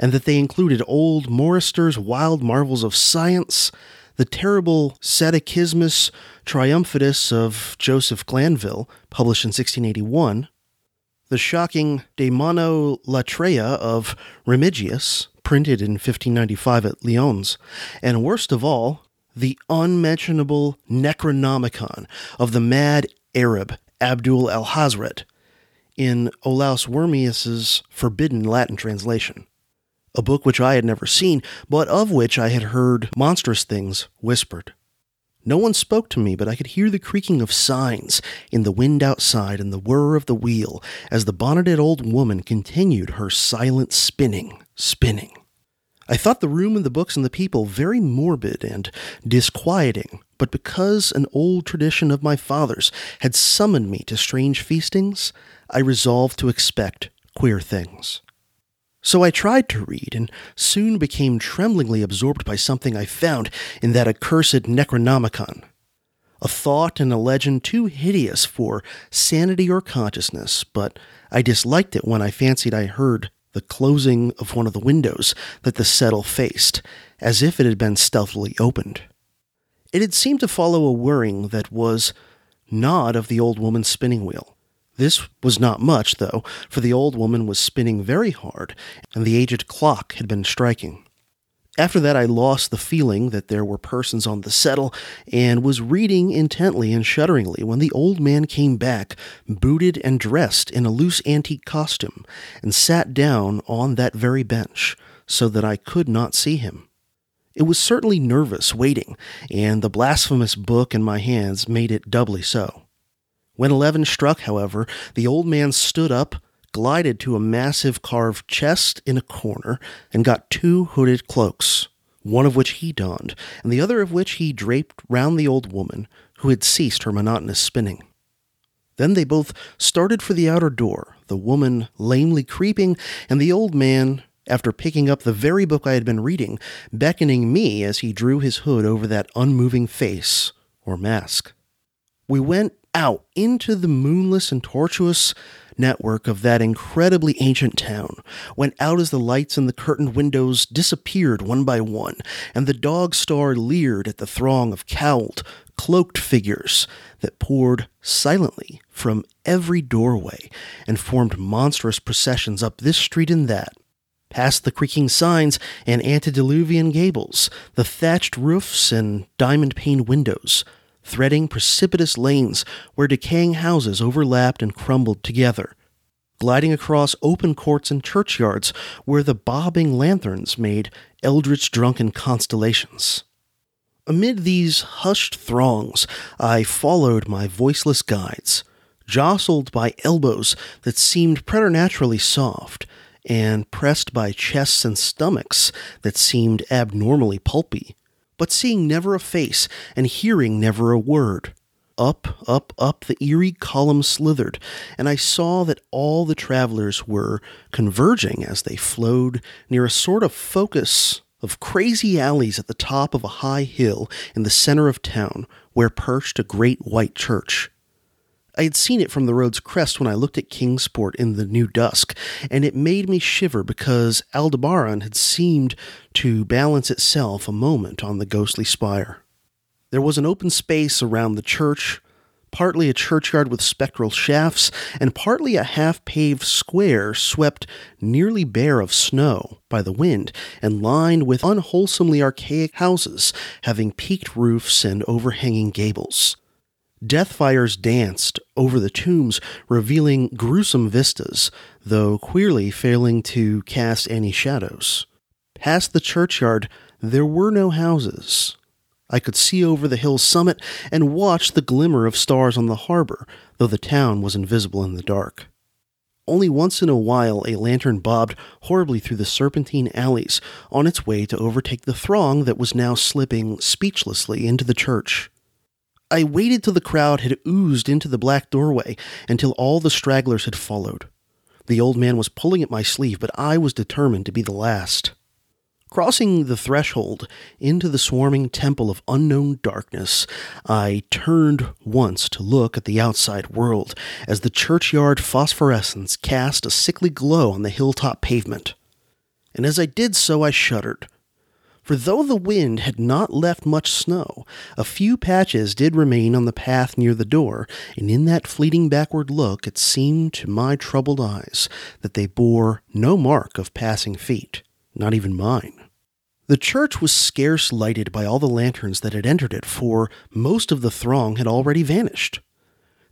and that they included old Morryster's Wild Marvels of Science, the terrible Catechismus Triumphatus of Joseph Glanvill, published in 1681, the shocking Daemonolatreia of Remigius, printed in 1595 at Lyons, and worst of all, the unmentionable Necronomicon of the mad Arab Abdul Alhazred in Olaus Wormius's forbidden Latin translation, a book which I had never seen, but of which I had heard monstrous things whispered. No one spoke to me, but I could hear the creaking of signs in the wind outside and the whir of the wheel as the bonneted old woman continued her silent spinning, spinning. I thought the room and the books and the people very morbid and disquieting, but because an old tradition of my father's had summoned me to strange feastings, I resolved to expect queer things. So I tried to read and soon became tremblingly absorbed by something I found in that accursed Necronomicon. A thought and a legend too hideous for sanity or consciousness, but I disliked it when I fancied I heard the closing of one of the windows that the settle faced, as if it had been stealthily opened. It had seemed to follow a whirring that was not of the old woman's spinning wheel. This was not much, though, for the old woman was spinning very hard, and the aged clock had been striking. After that, I lost the feeling that there were persons on the settle, and was reading intently and shudderingly when the old man came back, booted and dressed in a loose antique costume, and sat down on that very bench, so that I could not see him. It was certainly nervous waiting, and the blasphemous book in my hands made it doubly so. When eleven struck, however, the old man stood up, glided to a massive carved chest in a corner, and got two hooded cloaks, one of which he donned, and the other of which he draped round the old woman, who had ceased her monotonous spinning. Then they both started for the outer door, the woman lamely creeping, and the old man, after picking up the very book I had been reading, beckoning me as he drew his hood over that unmoving face or mask. We went out into the moonless and tortuous network of that incredibly ancient town, went out as the lights in the curtained windows disappeared one by one, and the dog star leered at the throng of cowled, cloaked figures that poured silently from every doorway and formed monstrous processions up this street and that. Past the creaking signs and antediluvian gables, the thatched roofs and diamond paned windows, threading precipitous lanes where decaying houses overlapped and crumbled together, gliding across open courts and churchyards where the bobbing lanterns made eldritch drunken constellations. Amid these hushed throngs, I followed my voiceless guides, jostled by elbows that seemed preternaturally soft, and pressed by chests and stomachs that seemed abnormally pulpy but seeing never a face and hearing never a word. Up, up, up the eerie column slithered, and I saw that all the travelers were converging as they flowed near a sort of focus of crazy alleys at the top of a high hill in the center of town, where perched a great white church. I had seen it from the road's crest when I looked at Kingsport in the new dusk, and it made me shiver because Aldebaran had seemed to balance itself a moment on the ghostly spire. There was an open space around the church, partly a churchyard with spectral shafts, and partly a half paved square swept nearly bare of snow by the wind and lined with unwholesomely archaic houses having peaked roofs and overhanging gables. Death fires danced over the tombs, revealing gruesome vistas, though queerly failing to cast any shadows. Past the churchyard, there were no houses. I could see over the hill's summit and watch the glimmer of stars on the harbor, though the town was invisible in the dark. Only once in a while a lantern bobbed horribly through the serpentine alleys on its way to overtake the throng that was now slipping speechlessly into the church. I waited till the crowd had oozed into the black doorway until all the stragglers had followed. The old man was pulling at my sleeve, but I was determined to be the last. Crossing the threshold into the swarming temple of unknown darkness, I turned once to look at the outside world as the churchyard phosphorescence cast a sickly glow on the hilltop pavement. And as I did so, I shuddered, for though the wind had not left much snow, a few patches did remain on the path near the door, and in that fleeting backward look it seemed to my troubled eyes that they bore no mark of passing feet, not even mine. The church was scarce lighted by all the lanterns that had entered it, for most of the throng had already vanished.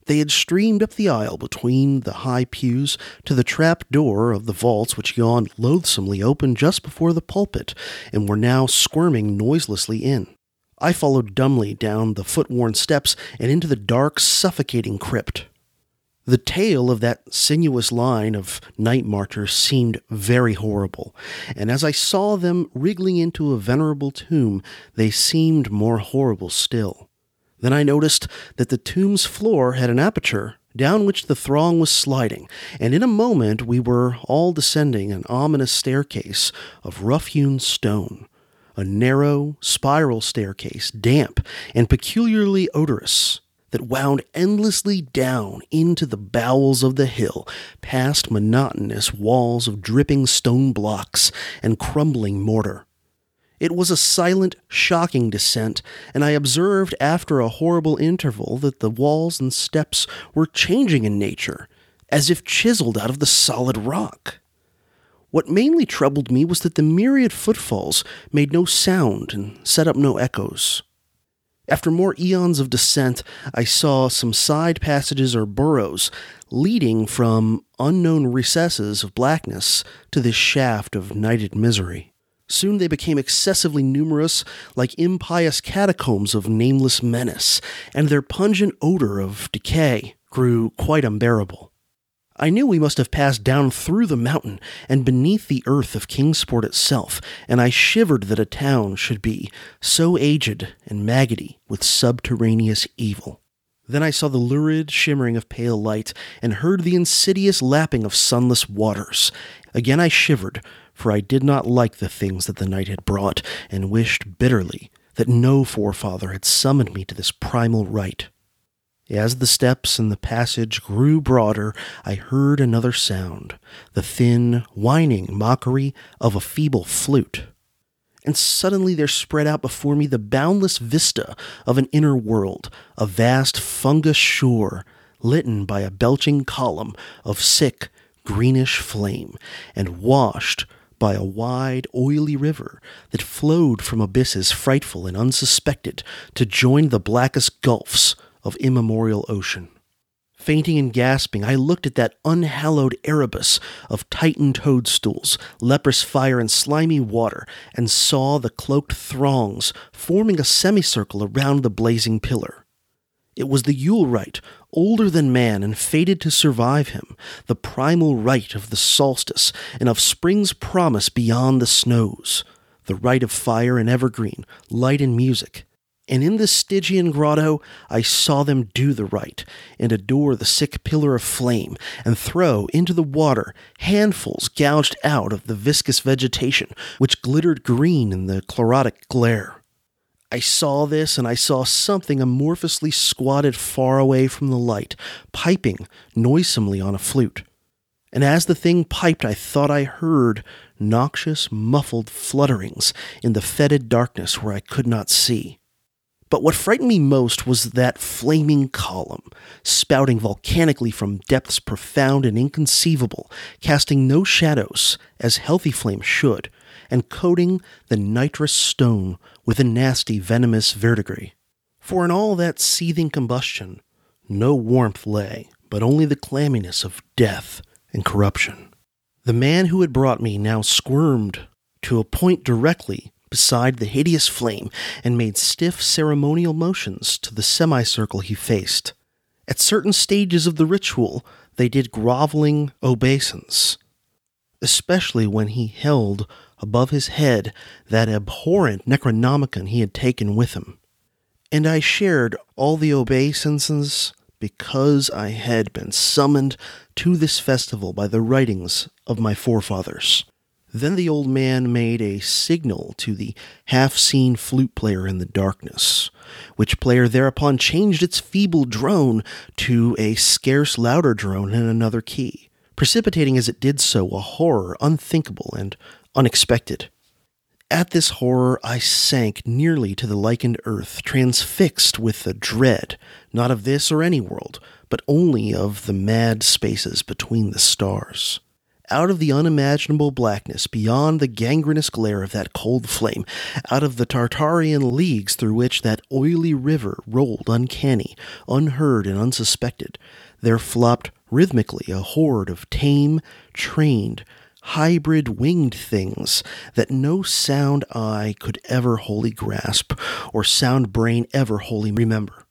They had streamed up the aisle between the high pews to the trap door of the vaults which yawned loathsomely open just before the pulpit, and were now squirming noiselessly in. I followed dumbly down the foot worn steps and into the dark, suffocating crypt. The tail of that sinuous line of night marchers seemed very horrible, and as I saw them wriggling into a venerable tomb, they seemed more horrible still. Then I noticed that the tomb's floor had an aperture down which the throng was sliding, and in a moment we were all descending an ominous staircase of rough hewn stone, a narrow, spiral staircase, damp and peculiarly odorous, that wound endlessly down into the bowels of the hill, past monotonous walls of dripping stone blocks and crumbling mortar. It was a silent, shocking descent, and I observed after a horrible interval that the walls and steps were changing in nature, as if chiseled out of the solid rock. What mainly troubled me was that the myriad footfalls made no sound and set up no echoes. After more eons of descent, I saw some side passages or burrows leading from unknown recesses of blackness to this shaft of nighted misery. Soon they became excessively numerous, like impious catacombs of nameless menace, and their pungent odor of decay grew quite unbearable. I knew we must have passed down through the mountain and beneath the earth of Kingsport itself, and I shivered that a town should be so aged and maggoty with subterraneous evil. Then I saw the lurid shimmering of pale light and heard the insidious lapping of sunless waters. Again I shivered, for I did not like the things that the night had brought, and wished bitterly that no forefather had summoned me to this primal rite. As the steps and the passage grew broader, I heard another sound, the thin, whining mockery of a feeble flute. And suddenly there spread out before me the boundless vista of an inner world, a vast fungus shore, litten by a belching column of sick, greenish flame, and washed by a wide, oily river that flowed from abysses frightful and unsuspected to join the blackest gulfs of immemorial ocean. Fainting and gasping, I looked at that unhallowed Erebus of Titan toadstools, leprous fire, and slimy water, and saw the cloaked throngs forming a semicircle around the blazing pillar. It was the Yule rite, older than man and fated to survive him, the primal rite of the solstice and of spring's promise beyond the snows, the rite of fire and evergreen, light and music, and in the Stygian grotto I saw them do the rite, and adore the sick pillar of flame, and throw into the water handfuls gouged out of the viscous vegetation, which glittered green in the chlorotic glare. I saw this, and I saw something amorphously squatted far away from the light, piping noisomely on a flute. And as the thing piped, I thought I heard noxious, muffled flutterings in the fetid darkness where I could not see. But what frightened me most was that flaming column, spouting volcanically from depths profound and inconceivable, casting no shadows, as healthy flames should, and coating the nitrous stone with a nasty venomous verdigris. For in all that seething combustion, no warmth lay, but only the clamminess of death and corruption. The man who had brought me now squirmed to a point directly beside the hideous flame and made stiff ceremonial motions to the semicircle he faced. At certain stages of the ritual, they did groveling obeisance, especially when he held above his head that abhorrent Necronomicon he had taken with him. And I shared all the obeisances because I had been summoned to this festival by the writings of my forefathers. Then the old man made a signal to the half seen flute player in the darkness, which player thereupon changed its feeble drone to a scarce louder drone in another key, precipitating as it did so a horror unthinkable and unexpected. At this horror I sank nearly to the lichened earth, transfixed with the dread, not of this or any world, but only of the mad spaces between the stars out of the unimaginable blackness, beyond the gangrenous glare of that cold flame, out of the Tartarian leagues through which that oily river rolled uncanny, unheard, and unsuspected, there flopped rhythmically a horde of tame, trained, hybrid winged things that no sound eye could ever wholly grasp, or sound brain ever wholly remember.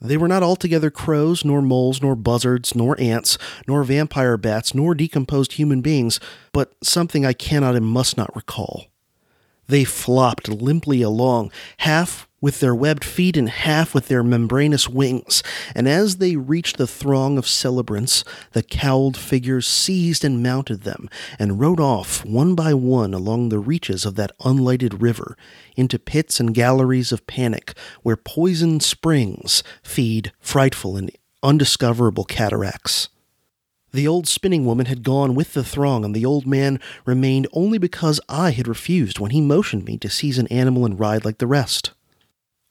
They were not altogether crows, nor moles, nor buzzards, nor ants, nor vampire bats, nor decomposed human beings, but something I cannot and must not recall. They flopped limply along, half with their webbed feet and half with their membranous wings, and as they reached the throng of celebrants, the cowled figures seized and mounted them, and rode off one by one along the reaches of that unlighted river, into pits and galleries of panic, where poisoned springs feed frightful and undiscoverable cataracts. The old spinning woman had gone with the throng, and the old man remained only because I had refused when he motioned me to seize an animal and ride like the rest.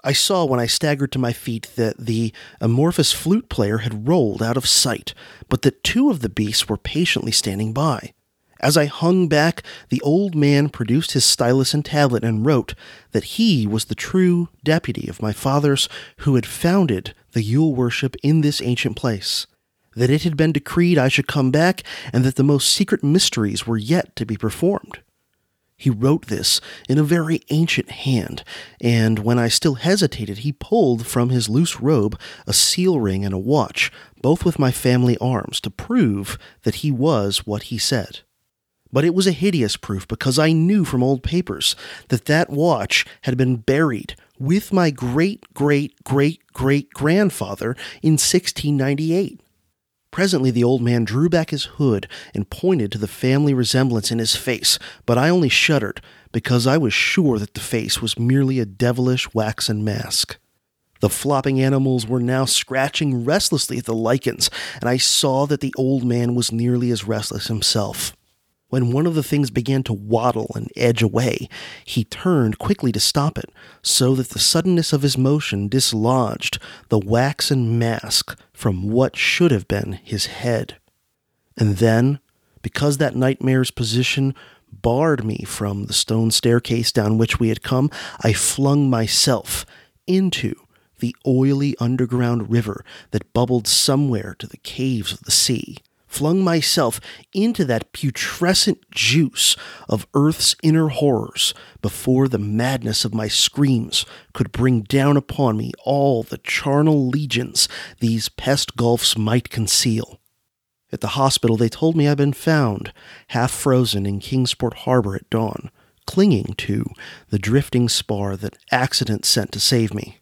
I saw when I staggered to my feet that the amorphous flute player had rolled out of sight, but that two of the beasts were patiently standing by. As I hung back, the old man produced his stylus and tablet and wrote that he was the true deputy of my fathers who had founded the Yule worship in this ancient place, that it had been decreed I should come back, and that the most secret mysteries were yet to be performed. He wrote this in a very ancient hand, and when I still hesitated, he pulled from his loose robe a seal ring and a watch, both with my family arms, to prove that he was what he said. But it was a hideous proof because I knew from old papers that that watch had been buried with my great great great great grandfather in 1698. Presently, the old man drew back his hood and pointed to the family resemblance in his face, but I only shuddered because I was sure that the face was merely a devilish waxen mask. The flopping animals were now scratching restlessly at the lichens, and I saw that the old man was nearly as restless himself. When one of the things began to waddle and edge away, he turned quickly to stop it, so that the suddenness of his motion dislodged the waxen mask from what should have been his head. And then, because that nightmare's position barred me from the stone staircase down which we had come, I flung myself into the oily underground river that bubbled somewhere to the caves of the sea flung myself into that putrescent juice of earth's inner horrors before the madness of my screams could bring down upon me all the charnel legions these pest gulfs might conceal. At the hospital, they told me I'd been found, half frozen in Kingsport Harbor at dawn, clinging to the drifting spar that accident sent to save me.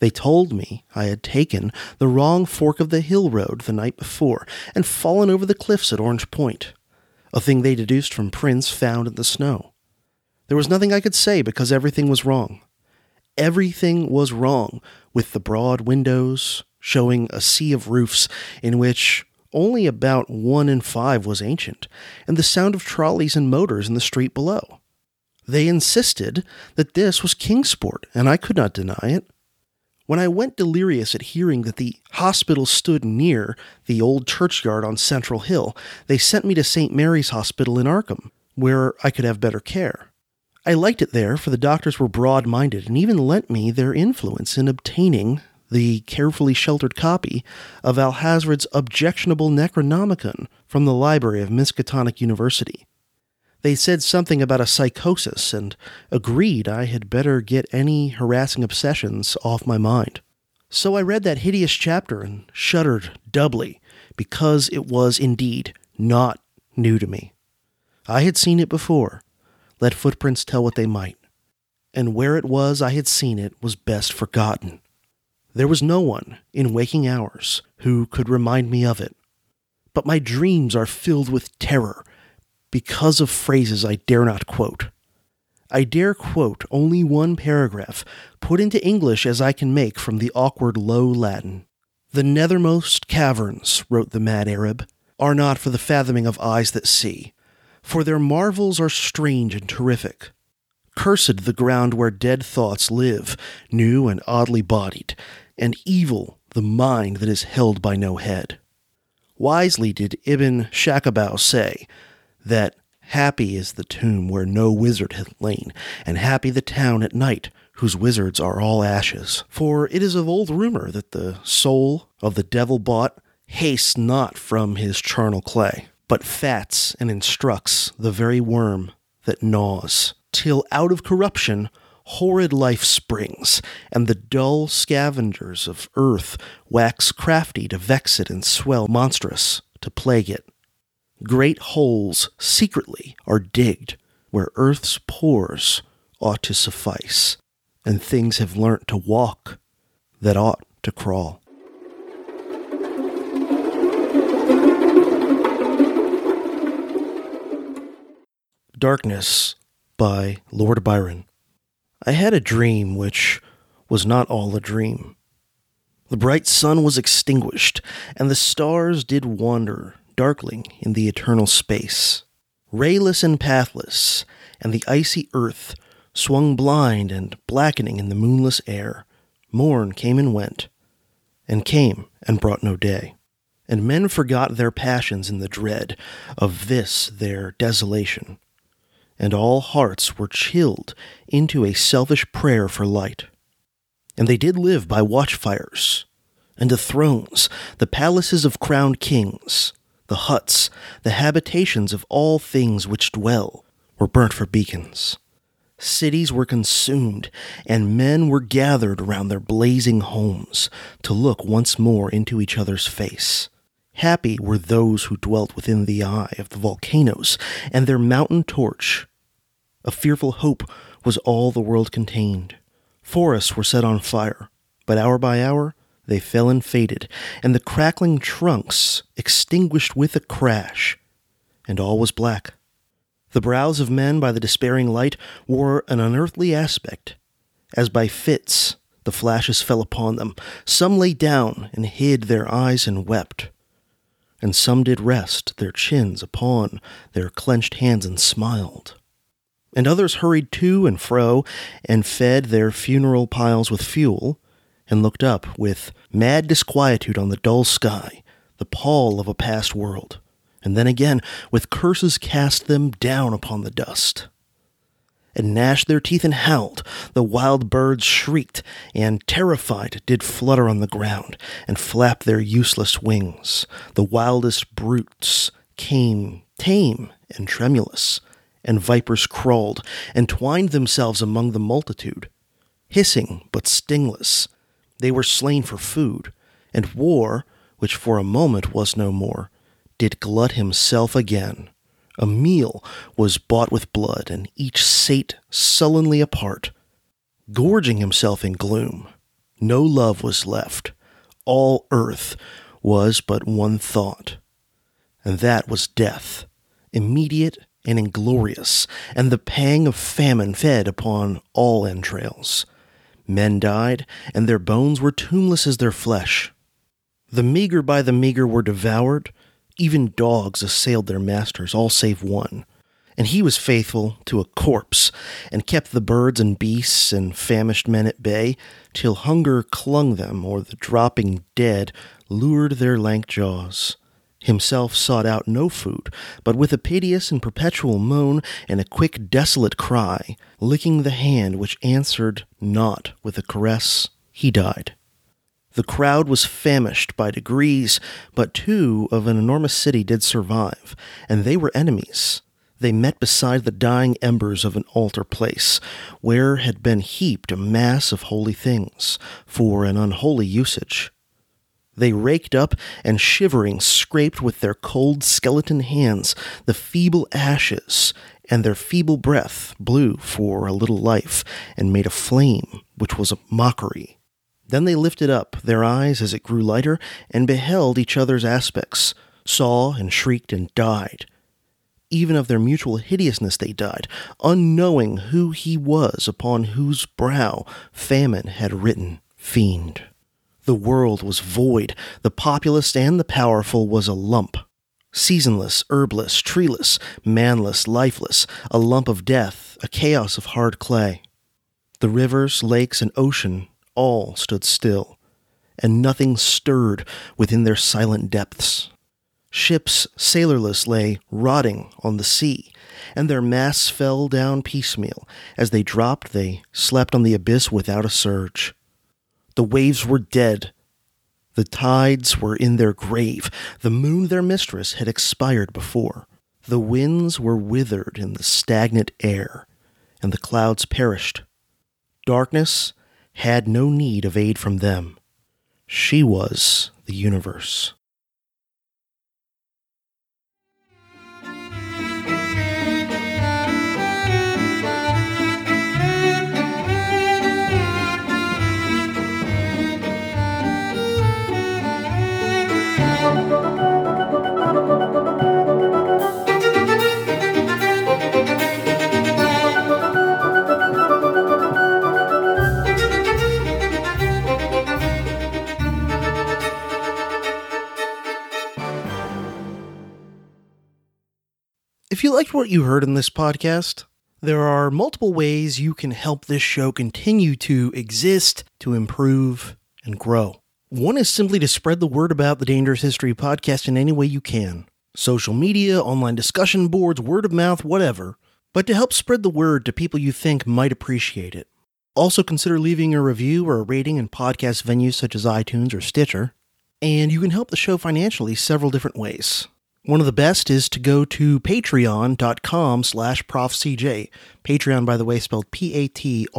They told me I had taken the wrong fork of the hill road the night before and fallen over the cliffs at Orange Point, a thing they deduced from prints found in the snow. There was nothing I could say because everything was wrong. Everything was wrong with the broad windows showing a sea of roofs in which only about one in five was ancient, and the sound of trolleys and motors in the street below. They insisted that this was Kingsport, and I could not deny it. When I went delirious at hearing that the hospital stood near the old churchyard on Central Hill, they sent me to St. Mary's Hospital in Arkham, where I could have better care. I liked it there, for the doctors were broad minded and even lent me their influence in obtaining the carefully sheltered copy of Alhazred's objectionable Necronomicon from the library of Miskatonic University. They said something about a psychosis and agreed I had better get any harassing obsessions off my mind. So I read that hideous chapter and shuddered doubly because it was indeed not new to me. I had seen it before, let footprints tell what they might, and where it was I had seen it was best forgotten. There was no one in waking hours who could remind me of it. But my dreams are filled with terror because of phrases I dare not quote. I dare quote only one paragraph, put into English as I can make from the awkward Low Latin. The nethermost caverns, wrote the mad Arab, are not for the fathoming of eyes that see, for their marvels are strange and terrific. Cursed the ground where dead thoughts live, new and oddly bodied, and evil the mind that is held by no head. Wisely did Ibn Schacabao say, that happy is the tomb where no wizard hath lain, and happy the town at night whose wizards are all ashes. For it is of old rumor that the soul of the devil bought hastes not from his charnel clay, but fats and instructs the very worm that gnaws, till out of corruption horrid life springs, and the dull scavengers of earth wax crafty to vex it and swell monstrous to plague it. Great holes secretly are digged where earth's pores ought to suffice, and things have learnt to walk that ought to crawl. Darkness by Lord Byron. I had a dream which was not all a dream. The bright sun was extinguished, and the stars did wander darkling in the eternal space. Rayless and pathless, and the icy earth swung blind and blackening in the moonless air. Morn came and went, and came and brought no day. And men forgot their passions in the dread of this their desolation, and all hearts were chilled into a selfish prayer for light. And they did live by watchfires, and the thrones, the palaces of crowned kings, the huts, the habitations of all things which dwell, were burnt for beacons. Cities were consumed, and men were gathered around their blazing homes to look once more into each other's face. Happy were those who dwelt within the eye of the volcanoes and their mountain torch. A fearful hope was all the world contained. Forests were set on fire, but hour by hour they fell and faded, and the crackling trunks extinguished with a crash, and all was black. The brows of men by the despairing light wore an unearthly aspect. As by fits, the flashes fell upon them. Some lay down and hid their eyes and wept. And some did rest their chins upon their clenched hands and smiled. And others hurried to and fro and fed their funeral piles with fuel, and looked up with mad disquietude on the dull sky, the pall of a past world and then again with curses cast them down upon the dust. And gnashed their teeth and howled. The wild birds shrieked, and terrified did flutter on the ground, and flap their useless wings. The wildest brutes came tame and tremulous, and vipers crawled, and twined themselves among the multitude. Hissing but stingless, they were slain for food, and war, which for a moment was no more, did glut himself again. A meal was bought with blood, and each sate sullenly apart, gorging himself in gloom. No love was left. All earth was but one thought, and that was death, immediate and inglorious, and the pang of famine fed upon all entrails. Men died, and their bones were tombless as their flesh. The meager by the meager were devoured, even dogs assailed their masters, all save one. And he was faithful to a corpse, and kept the birds and beasts and famished men at bay, till hunger clung them, or the dropping dead lured their lank jaws. Himself sought out no food, but with a piteous and perpetual moan and a quick desolate cry, licking the hand which answered not with a caress, he died. The crowd was famished by degrees, but two of an enormous city did survive, and they were enemies. They met beside the dying embers of an altar place, where had been heaped a mass of holy things, for an unholy usage. They raked up and shivering scraped with their cold skeleton hands the feeble ashes, and their feeble breath blew for a little life, and made a flame which was a mockery then they lifted up their eyes as it grew lighter and beheld each other's aspects, saw and shrieked and died. Even of their mutual hideousness they died, unknowing who he was upon whose brow famine had written fiend. The world was void, the populous and the powerful was a lump. Seasonless, herbless, treeless, manless, lifeless, a lump of death, a chaos of hard clay. The rivers, lakes, and ocean all stood still, and nothing stirred within their silent depths. Ships sailorless lay rotting on the sea, and their masts fell down piecemeal. As they dropped, they slept on the abyss without a surge. The waves were dead. The tides were in their grave. The moon, their mistress, had expired before. The winds were withered in the stagnant air, and the clouds perished. Darkness had no need of aid from them. She was the universe. If you liked what you heard in this podcast, there are multiple ways you can help this show continue to exist, to improve, and grow. One is simply to spread the word about the Dangerous History podcast in any way you can social media, online discussion boards, word of mouth, whatever, but to help spread the word to people you think might appreciate it. Also, consider leaving a review or a rating in podcast venues such as iTunes or Stitcher. And you can help the show financially several different ways. One of the best is to go to patreon.com slash profcj. Patreon, by the way, spelled P-A-T-R-E-O-N.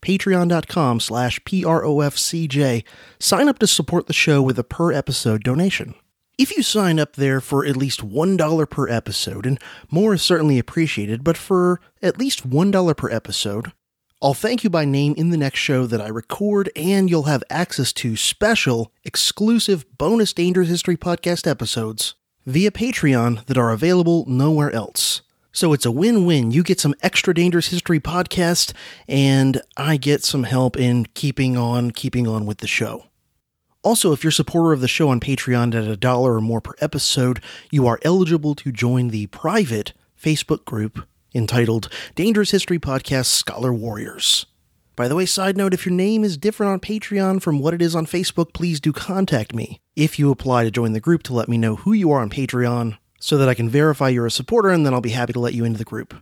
Patreon.com slash P-R-O-F-C-J. Sign up to support the show with a per episode donation. If you sign up there for at least $1 per episode, and more is certainly appreciated, but for at least $1 per episode, I'll thank you by name in the next show that I record, and you'll have access to special, exclusive bonus Dangerous History podcast episodes via Patreon that are available nowhere else. So it's a win win. You get some extra Dangerous History podcast, and I get some help in keeping on, keeping on with the show. Also, if you're a supporter of the show on Patreon at a dollar or more per episode, you are eligible to join the private Facebook group entitled Dangerous History Podcast Scholar Warriors. By the way, side note, if your name is different on Patreon from what it is on Facebook, please do contact me if you apply to join the group to let me know who you are on Patreon so that I can verify you're a supporter and then I'll be happy to let you into the group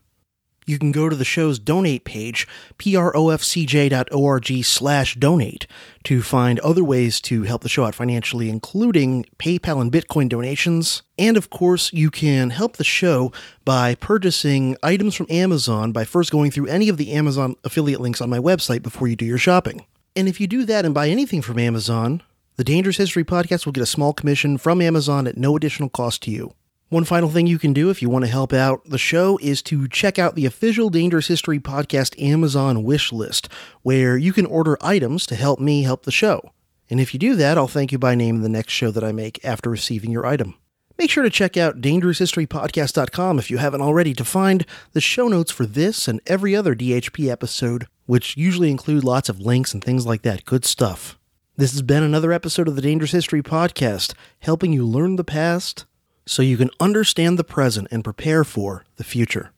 you can go to the show's donate page, profcj.org slash donate, to find other ways to help the show out financially, including PayPal and Bitcoin donations. And of course, you can help the show by purchasing items from Amazon by first going through any of the Amazon affiliate links on my website before you do your shopping. And if you do that and buy anything from Amazon, the Dangerous History Podcast will get a small commission from Amazon at no additional cost to you. One final thing you can do if you want to help out the show is to check out the official Dangerous History Podcast Amazon wish list, where you can order items to help me help the show. And if you do that, I'll thank you by name in the next show that I make after receiving your item. Make sure to check out dangeroushistorypodcast.com if you haven't already to find the show notes for this and every other DHP episode, which usually include lots of links and things like that. Good stuff. This has been another episode of the Dangerous History Podcast, helping you learn the past so you can understand the present and prepare for the future.